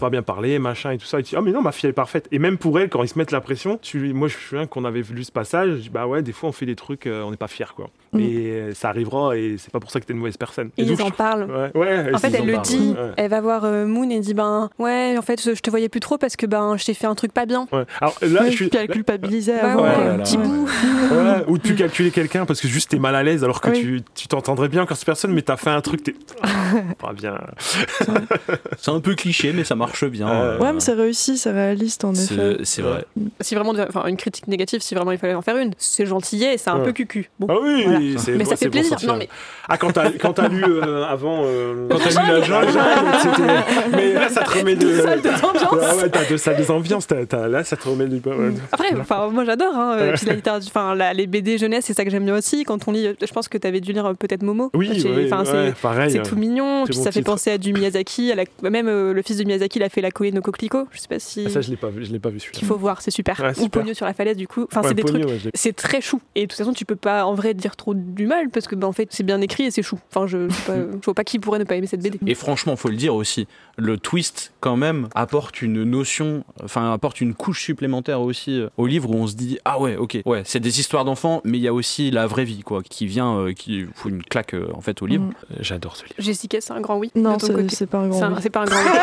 pas bien parlé machin et tout ça et tu dis ah mais non ma fille elle est parfaite et même pour elle quand ils se mettent la pression tu moi je me souviens qu'on avait lu ce passage je dis, bah ouais des fois on fait des trucs euh, on n'est pas fiers quoi. Hmm. Et euh, ça arrivera et c'est pas pour ça que t'es une mauvaise personne. Et Et donc, ils en je- parlent. Ouais, ouais, En fait, elle en le dit. ouais. Elle va voir euh, Moon et dit ben ouais, en fait, je te voyais plus trop parce que ben je t'ai fait un truc pas bien. Ouais. Alors là, je suis. Puis elle culpabilisait avant. petit bout. Ouais, ou plus calculer quelqu'un parce que juste t'es mal à l'aise alors que Oui. tu tu t'entendrais bien encore cette personne, mais t'as fait un truc, t'es pas bien. c'est un peu cliché, mais ça marche bien. Euh, Ouais, mais c'est réussi, c'est réaliste en effet. c'est vrai. Si vraiment, enfin une critique négative, si vraiment il fallait en faire une, c'est gentillet et c'est un Ouais. peu cucu. Bon. Ah oui, Voilà. Mais ça fait plaisir. sortir. Non mais Ah, quand t'as lu euh, avant. euh, Quand t'as lu la jungle, c'était- Mais là, ça te remet de. deux salles de. Ouais, t'as deux salles de ambiance. t'as- t'as- Là, ça te remet du. Après, enfin, moi j'adore. Hein, euh, puis la littérature, enfin, la- les BD jeunesse, c'est ça que j'aime bien aussi. Quand on lit, je pense que tu avais dû lire euh, peut-être Momo. Oui, enfin, ouais, c'est- pareil. C'est euh, tout mignon, très puis bon ça fait penser à du Miyazaki, à la- même euh, le fils de Miyazaki, il a fait la colline au coquelicot. Je sais pas si ah, Ça, je l'ai pas vu, je l'ai pas vu celui-là. qu'il faut voir, c'est super. Ouais, Ou super. Pogno sur la falaise, du coup. Enfin, Ouais, c'est des Pogno, trucs. C'est très chou. Et de toute façon, tu peux pas en vrai dire trop du mal parce que, ben, en fait, c'est bien écrit et c'est chou. Enfin, je, je, pas- je vois pas qui pourrait ne pas aimer cette BD. Et franchement, faut le dire aussi, le twist quand même apporte une notion, enfin apporte une couche supplémentaire aussi euh, au livre où on se dit ah ouais, ok, ouais, c'est des histoires d'enfants, mais il y a aussi la vraie vie quoi, qui vient, euh, qui fout une claque euh, en fait au livre. Mm. J'adore ce livre. Jessica, c'est un grand oui. Non, c'est pas un grand. Oui. c'est pas un grand oui.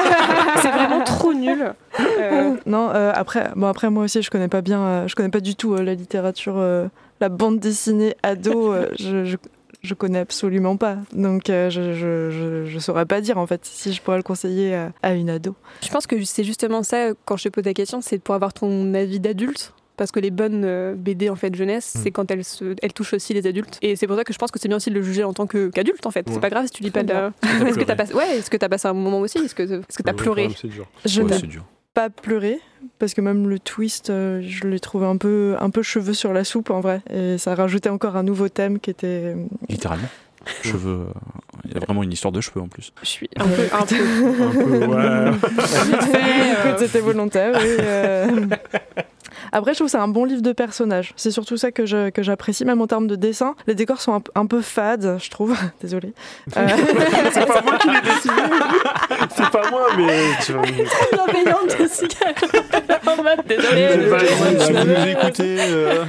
c'est vraiment trop nul. Euh, Non, euh, après, bon, après moi aussi, je connais pas bien, euh, je connais pas du tout euh, la littérature, euh, la bande dessinée ado. euh, je, je, je connais absolument pas, donc euh, je, je, je, je saurais pas dire en fait si je pourrais le conseiller à, à une ado. Je pense que c'est justement ça, quand je te pose la question, c'est pour avoir ton avis d'adulte. Parce que les bonnes euh, BD en fait jeunesse, c'est quand elles, se, elles touchent aussi les adultes. Et c'est pour ça que je pense que c'est bien aussi de le juger en tant que- qu'adulte en fait. Ouais. C'est pas grave si tu lis pas de Est-ce que t'as passé... Ouais, est-ce que t'as passé un moment aussi? Est-ce que est-ce que t'as Ouais, pleuré? c'est dur. Je Ouais, n'ai c'est dur. pas pleuré parce que même le twist, euh, je l'ai trouvé un peu, un peu cheveux sur la soupe en vrai, et ça rajoutait encore un nouveau thème qui était. Littéralement. Cheveux, euh, il y a vraiment une histoire de cheveux en plus. Je suis un peu... Un peu... Un peu, ouais. euh, Écoute, c'était volontaire. oui, euh. Après, je trouve que c'est un bon livre de personnages. C'est surtout ça que je- que j'apprécie, même en termes de dessin. Les décors sont un, peu fades, je trouve. Désolée. Euh, c'est pas moi qui l'ai dessiné. c'est pas moi, mais tu vois. bienveillante, Jessica. Désolée. Vas-y. nous écoutez, euh,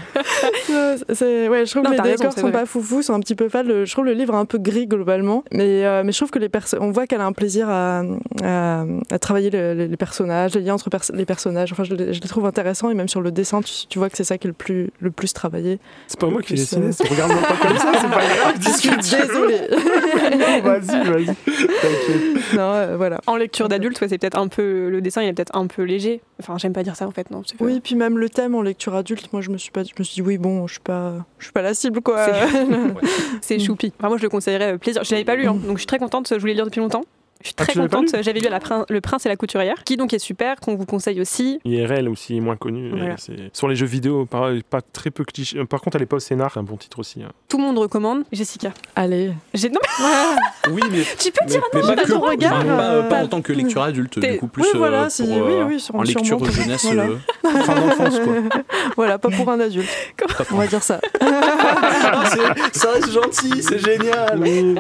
Euh, c'est ouais je trouve Non, que les décors sont vrai. pas foufou sont un petit peu fades Le- je trouve le livre un peu gris globalement mais euh, mais je trouve que les perso- on voit qu'elle a un plaisir à, à, à travailler le- le- les personnages les liens entre pers- les personnages enfin je, les- je les trouve intéressants et même sur le dessin tu, tu vois que c'est ça qui est le plus le plus travaillé C'est pas moi qui Plus, dessiné. euh, c'est- Regarde-moi pas comme ça, c'est pas grave. Discute. désolée Non, vas-y, vas-y. T'inquiète. non euh, voilà En lecture d'adulte, ouais, c'est peut-être un peu... Le dessin, il est peut-être un peu léger. Enfin, j'aime pas dire ça, en fait, non. pas- oui puis même le thème en lecture adulte moi je me suis pas je me suis dit oui bon je suis pas je suis pas la cible quoi C'est choupi. Enfin, moi, je le conseillerais euh, plaisir. Je l'avais pas lu, hein, donc je suis très contente. Je voulais le lire depuis longtemps. Je suis Ah, très pas contente. J'avais lu la Prin- Le Prince et la Couturière, qui donc est super, qu'on vous conseille aussi. IRL aussi moins connu. Voilà. Sur les jeux vidéo, pas, pas très peu cliché. Par contre, elle est pas au scénar, c'est un bon titre aussi. hein. Tout le monde recommande. Jessica. allez J'ai... Non, Oui, mais, mais tu peux dire mais non, pas, j'ai que, pas ton regard. enfin, pas, pas euh, en tant que lecture adulte, du coup plus oui euh, voilà pour, c'est euh, oui oui sur, en lecture jeunesse, Voilà. euh, fin d'enfance quoi. voilà pas pour un adulte on va dire ça ça reste gentil, c'est génial. Euh,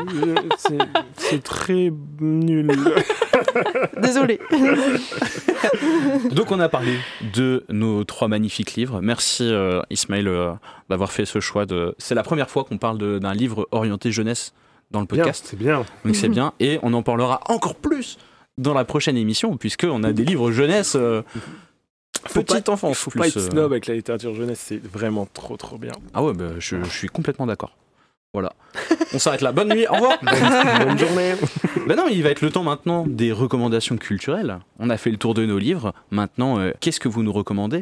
c'est très nul. désolée Donc on a parlé de nos trois magnifiques livres. Merci euh, Ismaël euh, d'avoir fait ce choix. De... C'est la première fois qu'on parle d'un livre orienté jeunesse dans le podcast. c'est bien. Donc c'est bien. Et on en parlera encore plus dans la prochaine émission, puisqu'on a des livres jeunesse euh, Faut petite pas- enfance. Faut plus, pas être euh. snob avec la littérature jeunesse, c'est vraiment trop trop bien. Ah ouais, bah, je, je suis complètement d'accord. Voilà. On s'arrête là. Bonne nuit, au revoir. Bonne journée. Ben non, il va être le temps maintenant des recommandations culturelles. On a fait le tour de nos livres. Maintenant, euh, qu'est-ce que vous nous recommandez?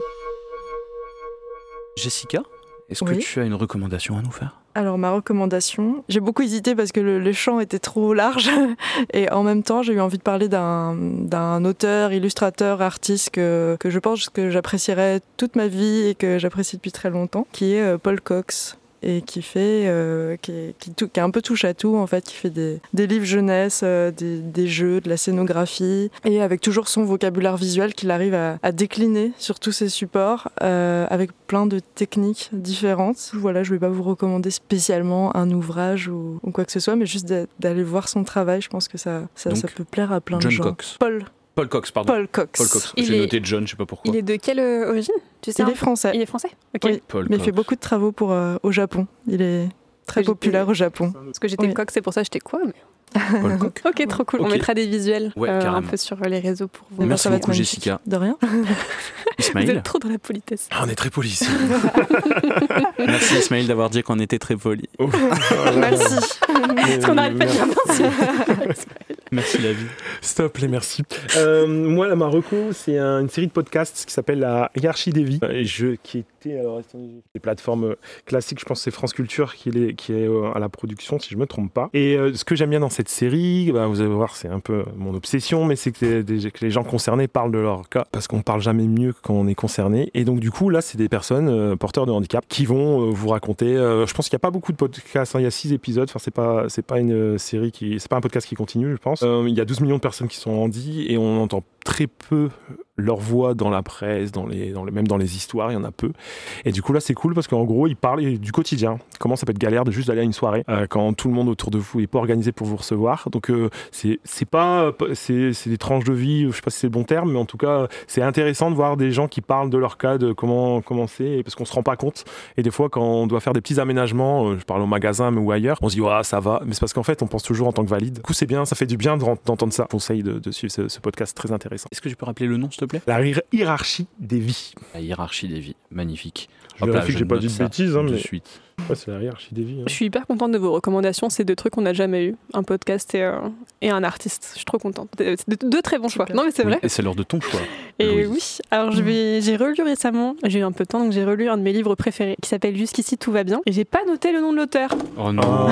Jessica, est-ce que tu as une recommandation à nous faire? Alors ma recommandation, j'ai beaucoup hésité parce que le, le champ était trop large et en même temps j'ai eu envie de parler d'un d'un auteur, illustrateur, artiste que, que je pense que j'apprécierais toute ma vie et que j'apprécie depuis très longtemps, qui est euh, Paul Cox et qui fait euh, qui, est, qui, tou- qui est un peu touche à tout en fait qui fait des, des livres jeunesse euh, des, des jeux de la scénographie et avec toujours son vocabulaire visuel qu'il arrive à, à décliner sur tous ses supports euh, avec plein de techniques différentes voilà je vais pas vous recommander spécialement un ouvrage ou, ou quoi que ce soit mais juste d'a- d'aller voir son travail je pense que ça ça, Donc, ça peut plaire à plein John de gens Cox. Paul Paul Cox, pardon. Paul Cox, Paul Cox. Il J'ai est- noté John, je sais pas pourquoi. Il est de quelle origine? Tu sais il est français Il est français Ok. Oui. Paul mais il fait beaucoup de travaux pour euh, au Japon il est très populaire au Japon Parce que j'étais Oui. coq, c'est pour ça que j'étais quoi mais... Paul. Ok, trop cool. On mettra des visuels Ouais, euh, un peu sur les réseaux pour vous. Merci ça va beaucoup, magnifique. Jessica. de rien Vous Ismaël, êtes trop dans la politesse. Ah, on est très poli ici. merci Ismaël d'avoir dit qu'on était très poli. Oh. merci Parce qu'on n'arrête pas de dire merci. Merci la vie. Stop les merci. Euh, moi, là, ma reco, c'est un- une série de podcasts qui s'appelle la Hiérarchie des vies. Qui était alors, des plateformes euh, classiques, je pense que c'est France Culture qui est, euh, à la production, si je me trompe pas. Et ce que j'aime bien dans cette série, bah, vous allez voir, c'est un peu mon obsession, mais c'est que, les- les gens concernés parlent de leur cas, parce qu'on parle jamais mieux quand on est concerné. Et donc, du coup, là, c'est des personnes porteurs de handicap qui vont vous raconter. je pense qu'il n'y a pas beaucoup de podcasts, hein, il y a six épisodes. Enfin, c'est pas, pas une série qui, c'est pas un podcast qui continue, je pense. Euh, il y a 12 millions de personnes qui sont handi et on entend très peu leur voix dans la presse, dans les, même dans les histoires, il y en a peu. Et du coup, là, c'est cool parce qu'en gros, ils parlent du quotidien. Comment ça peut être galère de juste aller à une soirée euh, quand tout le monde autour de vous est pas organisé pour vous recevoir. Donc, euh, c'est pas, c'est des tranches de vie, je sais pas si c'est le bon terme, mais en tout cas, c'est intéressant de voir des gens qui parlent de leur cas, de comment commencer, parce qu'on se rend pas compte. Et des fois, quand on doit faire des petits aménagements, euh, je parle au magasin mais ou ailleurs, on se dit, ouais, ça va. Mais c'est parce qu'en fait, on pense toujours en tant que valide. Du coup, c'est bien, ça fait du bien de- d'entendre ça. Je conseille de, suivre ce podcast très intéressant. Est-ce que tu peux rappeler le nom, s'il te plaît? La hi- hiérarchie des vies. La hiérarchie des vies. Magnifique. Je Hop là, vérifie que j'ai pas note dit de ça bêtises, hein, de mais- suite. Ouais, c'est la hiérarchie des vies. hein. Je suis hyper contente de vos recommandations. C'est deux trucs qu'on n'a jamais eu un podcast et, euh, et un artiste. Je suis trop contente. C'est deux, deux très bons choix. Super. Non, mais c'est Oui, vrai. Et c'est l'heure de ton choix. Et Louise. oui, alors je vais, j'ai relu récemment, j'ai eu un peu de temps, donc j'ai relu un de mes livres préférés qui s'appelle Jusqu'ici tout va bien. Et j'ai pas noté le nom de l'auteur. Oh non. Ah,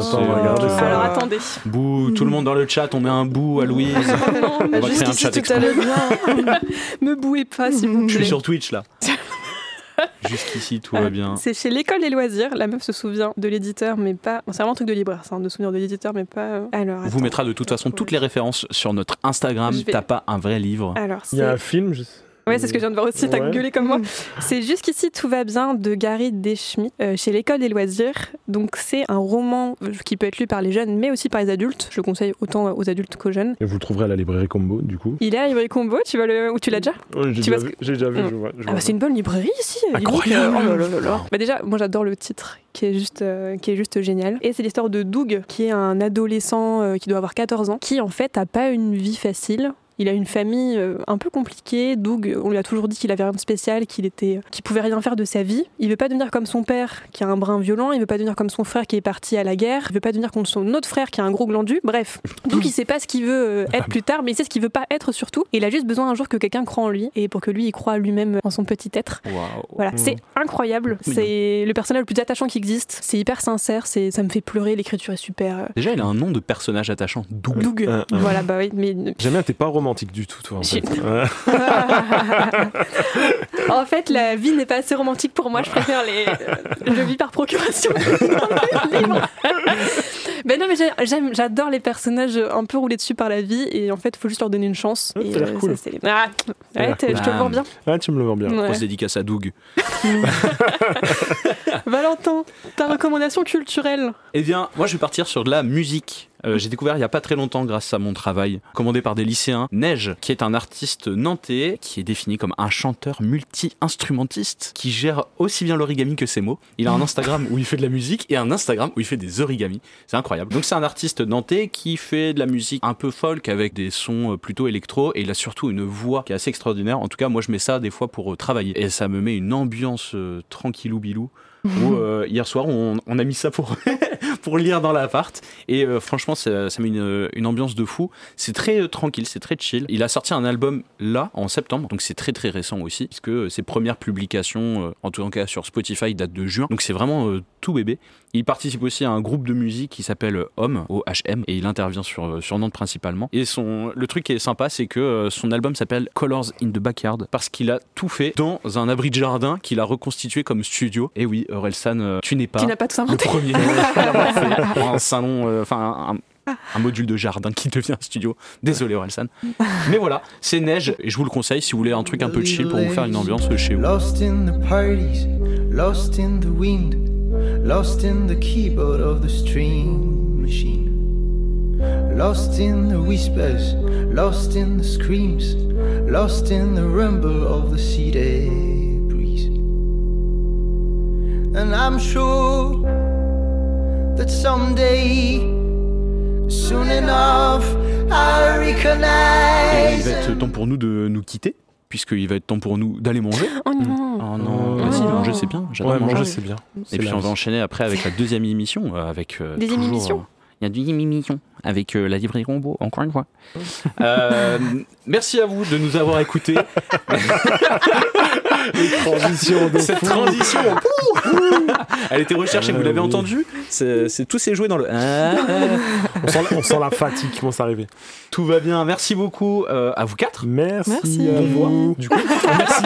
c'est- attends, on va regarder ça. Alors attendez. Bouh, tout le monde dans le chat, on met un bout à Louise. non, On va créer un chat tout bien. me bouez pas s'il vous Je suis plaît. sur Twitch là. Jusqu'ici, tout va Ah, bien. C'est chez l'école des loisirs. La meuf se souvient de l'éditeur, mais pas. c'est vraiment un truc de libraire, ça, hein, de souvenir de l'éditeur, mais pas. euh, Alors. On vous attends. mettra de toute façon toutes les références sur notre Instagram. Vais- T'as pas un vrai livre. Alors, Il y a un film. je- Ouais, c'est ce que je viens de voir aussi. T'as Ouais. gueulé comme moi. C'est Jusqu'ici tout va bien de Gary Deschmidt euh, chez l'école des loisirs. Donc c'est un roman euh, qui peut être lu par les jeunes, mais aussi par les adultes. Je le conseille autant aux adultes qu'aux jeunes. Et vous le trouverez à la librairie Combo, du coup. Il est à la librairie Combo. Tu vas le ou tu l'as déjà J'ai déjà, vu, j'ai déjà vu, Mm. je vois. je Ah bah c'est une bonne librairie ici. Incroyable. oh là là là là. Bah déjà, moi j'adore le titre qui est juste euh, qui est juste génial. Et c'est l'histoire de Doug qui est un adolescent euh, qui doit avoir 14 ans, qui en fait a pas une vie facile. Il a une famille euh, un peu compliquée. Doug, on lui a toujours dit qu'il avait rien de spécial, qu'il était, qu'il pouvait rien faire de sa vie. Il veut pas devenir comme son père, qui a un brin violent. Il veut pas devenir comme son frère, qui est parti à la guerre. Il veut pas devenir comme son autre frère, qui a un gros glandu. Bref, Doug, il sait pas ce qu'il veut euh, être plus tard, mais il sait ce qu'il veut pas être surtout. Et il a juste besoin un jour que quelqu'un croit en lui, et pour que lui, il croit lui-même en son petit être. Voilà, c'est incroyable. C'est le personnage le plus attachant qui existe. C'est hyper sincère. C'est, ça me fait pleurer. L'écriture est super. euh, Déjà, il a un nom de personnage attachant. Doug. Doug. Euh, euh. Voilà, bah oui, mais J'aime bien, t'es pas romantique du tout, toi. En, fait. Ouais. en fait, la vie n'est pas assez romantique pour moi. Je préfère les. Je vis par procuration. Ben non, mais j'ai- j'aime, j'adore les personnages un peu roulés dessus par la vie et en fait, il faut juste leur donner une chance. Ouais, Et, ça euh, cool. ça, Ah, ouais, je te le vends bien. Ah, tu me le vends bien. Ouais. Grosse dédicace à Doug. Valentin, ta recommandation culturelle? Eh bien, moi, je vais partir sur de la musique. Euh, J'ai découvert il y a pas très longtemps, grâce à mon travail, commandé par des lycéens, Neige, qui est un artiste nantais, qui est défini comme un chanteur multi-instrumentiste, qui gère aussi bien l'origami que ses mots. Il a un Instagram où il fait de la musique et un Instagram où il fait des origamis. C'est incroyable. Donc c'est un artiste nantais qui fait de la musique un peu folk avec des sons euh, plutôt électro et il a surtout une voix qui est assez extraordinaire. En tout cas, moi je mets ça des fois pour euh, travailler et ça me met une ambiance euh, tranquillou bilou. Où, euh, hier soir, on, a mis ça pour lire dans l'appart. Et euh, franchement, ça, met une, ambiance de fou. C'est très euh, tranquille, c'est très chill. Il a sorti un album là, en septembre, donc c'est très très récent aussi, puisque ses premières publications, en tout cas sur Spotify, datent de juin. Donc c'est vraiment tout bébé. Il participe aussi à un groupe de musique qui s'appelle Homme, OHM, et il intervient sur, sur Nantes principalement. Et son, le truc qui est sympa, c'est que son album s'appelle Colors in the Backyard, parce qu'il a tout fait dans un abri de jardin qu'il a reconstitué comme studio. Et oui, Orelsan, euh, tu n'es pas Tu n'as pas tout le premier fait. un salon, euh, enfin un, un module de jardin qui devient un studio. Désolé Orelsan. Mais voilà, c'est neige et je vous le conseille si vous voulez un truc un peu chill pour vous faire une ambiance chez vous. Lost in the parties, lost in the wind, lost in the keyboard of the stream machine. Lost in the whispers, lost in the screams, lost in the rumble of the breeze. And I'm sure that someday, soon enough, I'll Et il recognize. va être temps pour nous de nous quitter, puisqu'il va être temps pour nous d'aller manger. Oh non. Oh non, Oh. vas-y, manger c'est bien. J'adore Ouais, manger. manger, c'est bien. Et puis la on va enchaîner après avec la deuxième émission. euh, avec, euh, Deuxième toujours, émission euh, Il y a deuxième émission avec euh, la librairie Rombo, encore une fois. Euh, merci à vous de nous avoir écoutés. Transition de Cette fou. transition, elle était recherchée, vous Euh, l'avez oui. entendu C'est tout s'est joué dans le. Ah, ah. On sent, la, on sent la fatigue qui commence à arriver. Tout va bien. Merci beaucoup euh, à vous quatre. Merci. Merci. à vous. Du coup, merci.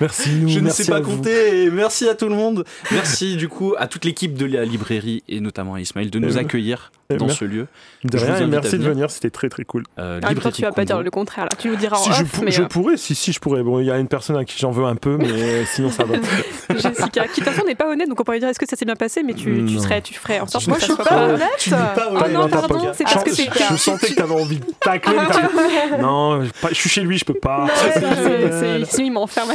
merci nous. Je ne sais pas compter. Et merci à tout le monde. Merci du coup à toute l'équipe de la librairie et notamment à Ismaël de nous Euh, accueillir euh, dans ce lieu. De rien merci de venir. c'était très très cool. Euh, temps, librairie tu vas pas dire le contraire là. Tu nous diras en je, off, pour- mais je euh, pourrais, si si je pourrais. Bon, il y a une personne à qui j'en veux un peu, mais sinon ça va. Jessica, qui de toute façon n'est pas honnête, donc on pourrait dire est-ce que ça s'est bien passé, mais tu, tu serais, tu ferais en sorte Moi, que je ça suis soit pas honnête. Tu pas Oh honnête. non, pardon, pas- c'est Je- parce que je, c'est je sentais que t'avais envie de tacler. non, je- suis chez lui, je peux pas. Sinon, il m'enferme.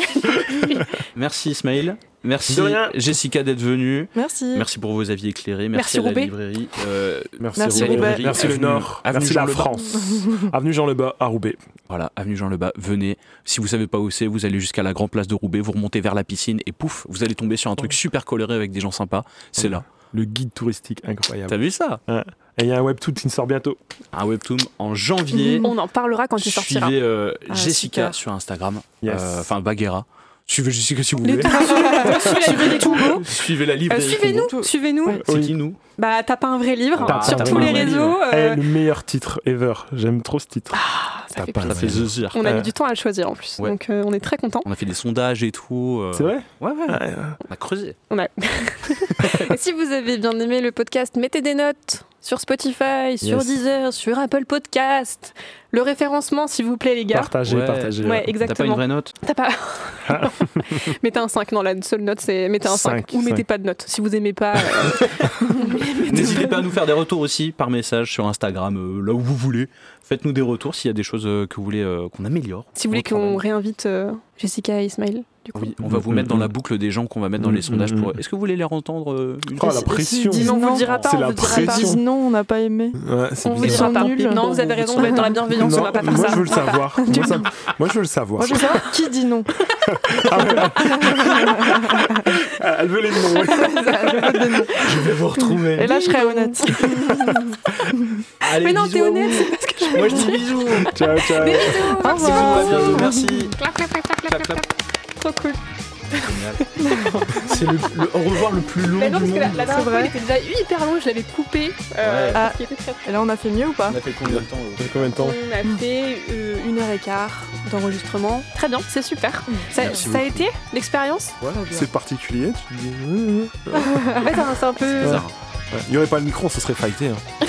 Merci Ismaël. Merci. Jessica d'être venue. Merci. Merci pour vos avis éclairés. Merci, Merci, à la Roubaix. librairie. Euh, Merci, Merci, Roubaix. Roubaix. Merci le Avenue- Nord. Avenue Merci Jean la Lebas. France. Avenue Jean Lebas à Roubaix. Voilà, avenue Jean Lebas, venez. Si vous savez pas où c'est, vous allez jusqu'à la grande place de Roubaix, vous remontez vers la piscine et pouf, vous allez tomber sur un truc super coloré avec des gens sympas. C'est là. Le guide touristique incroyable. T'as vu ça? Et il y a un webtoon qui sort bientôt. Un webtoon en janvier. On en parlera quand il sortira. Suivez euh, Ah, Jessica super. sur Instagram. Yes. Euh, Enfin, Baguera. Suivez Jessica si vous Les voulez. suivez. Suivez la Euh, librairie. Suivez-nous, suivez-nous. C'est qui nous Bah, t'as pas un vrai livre sur tous les réseaux. livre. euh, Eh, le meilleur titre ever. J'aime trop ce titre. Ça fait pas plaisir. Ça fait zizir. On a mis du temps à le choisir en plus, Ouais. donc euh, on est très contents. On a fait des sondages et tout. euh, C'est vrai? Ouais, ouais. Ouais. On a creusé. Et si vous avez bien aimé le podcast, mettez des notes sur Spotify, sur Yes. Deezer, sur Apple Podcast. Le référencement, s'il vous plaît, les gars. Partagez, Ouais. partagez. Ouais, T'as pas une exactement. vraie note? T'as pas. mettez un 5. Non, la seule note, c'est mettez un 5. Cinq, Ou mettez pas de note. Si vous aimez pas. euh, N'hésitez pas à nous faire des retours aussi par message sur Instagram, euh, là où vous voulez. Faites-nous des retours s'il y a des choses euh, que vous voulez euh, qu'on améliore. si vous voulez qu'on réinvite euh, Jessica et Ismail, du coup. Oui, on va vous Mm, mettre dans mm, la boucle des gens qu'on va mettre dans Mm, les sondages mm, pour. mm. Est-ce que vous voulez les entendre euh, une Oh, la Si- pression. si- Non, on non. vous dira pas, C'est on la vous dira pas. non, on n'a pas aimé. Ouais, On vous dira pas. nuls. Non, vous avez raison, on va être dans la bienveillance, Non, on va pas faire moi, ça. je veux le savoir. moi, ça- moi, je veux le savoir. Moi, je veux savoir qui dit non. Ah, Elle veut les noms. Je vais vous retrouver. Et là, je serais honnête. Allez, Mais non, t'es honnête, vous. c'est parce que je Moi je dis bisous. Ciao, ciao. Bisous. Au Merci merci. Clap, clap, clap, Clap, clap. Trop cool. C'est le, le au revoir le plus long Mais non, du parce que la, monde. la dernière fois, il vrai. était déjà hyper long, je l'avais coupé. Euh, Ouais. Ah. était très, Et là, on a fait mieux ou pas On a fait combien de temps euh Ça fait combien de temps On a fait euh, une heure et quart d'enregistrement. Très bien, c'est super. Ça, Merci ça a été l'expérience C'est particulier. Tu dis. Ouais, c'est un- peu. Ouais. Il n'y aurait pas le micro, ce serait fighté. hein.